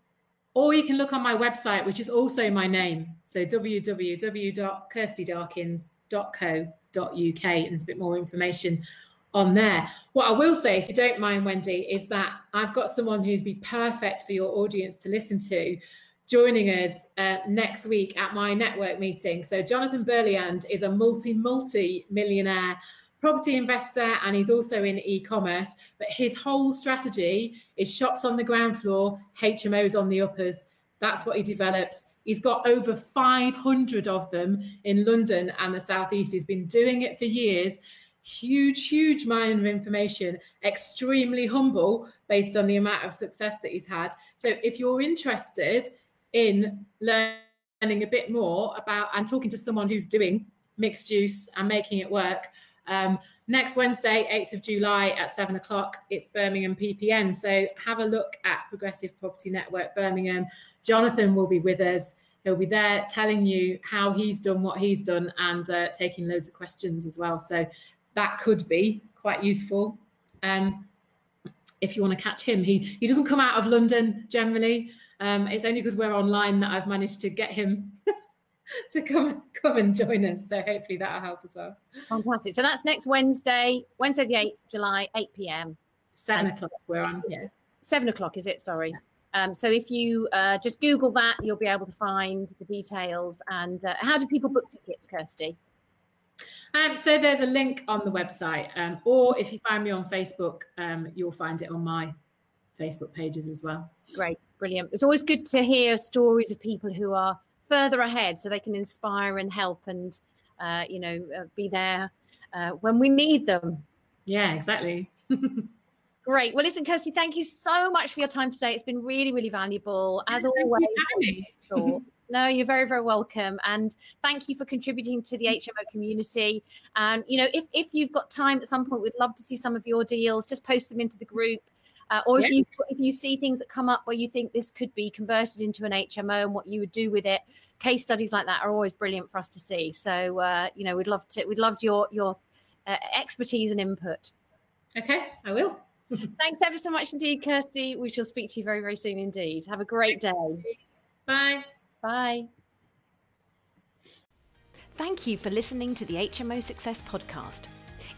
or you can look on my website, which is also my name. So www.kirstydarkins.co.uk. And there's a bit more information on there. What I will say, if you don't mind, Wendy, is that I've got someone who'd be perfect for your audience to listen to joining us uh, next week at my network meeting. So, Jonathan Burliand is a multi, multi millionaire property investor and he's also in e-commerce but his whole strategy is shops on the ground floor hmos on the uppers that's what he develops he's got over 500 of them in london and the southeast he's been doing it for years huge, huge mine of information, extremely humble based on the amount of success that he's had. So if you're interested in learning a bit more about and talking to someone who's doing mixed use and making it work, um, next Wednesday, 8th of July at seven o'clock, it's Birmingham PPN. So have a look at Progressive Property Network Birmingham. Jonathan will be with us. He'll be there telling you how he's done what he's done and uh, taking loads of questions as well. So that could be quite useful. Um, if you want to catch him, he he doesn't come out of London generally. Um, it's only because we're online that I've managed to get him *laughs* to come come and join us. So hopefully that'll help as well. Fantastic. So that's next Wednesday, Wednesday the eighth July, eight p.m. Seven o'clock. We're on. Yeah. Seven o'clock is it? Sorry. Um, so if you uh, just Google that, you'll be able to find the details. And uh, how do people book tickets, Kirsty? Um, so there's a link on the website, um, or if you find me on Facebook, um, you'll find it on my Facebook pages as well. Great, brilliant. It's always good to hear stories of people who are further ahead, so they can inspire and help, and uh, you know, uh, be there uh, when we need them. Yeah, exactly. *laughs* Great. Well, listen, Kirsty, thank you so much for your time today. It's been really, really valuable, as always. Sure. *laughs* No, you're very, very welcome. And thank you for contributing to the HMO community. And, you know, if, if you've got time at some point, we'd love to see some of your deals. Just post them into the group. Uh, or if you if you see things that come up where you think this could be converted into an HMO and what you would do with it, case studies like that are always brilliant for us to see. So uh, you know we'd love to we'd love your your uh, expertise and input. Okay, I will. *laughs* Thanks ever so much indeed, Kirsty. We shall speak to you very very soon indeed. Have a great day. Bye. Bye. Thank you for listening to the HMO Success Podcast.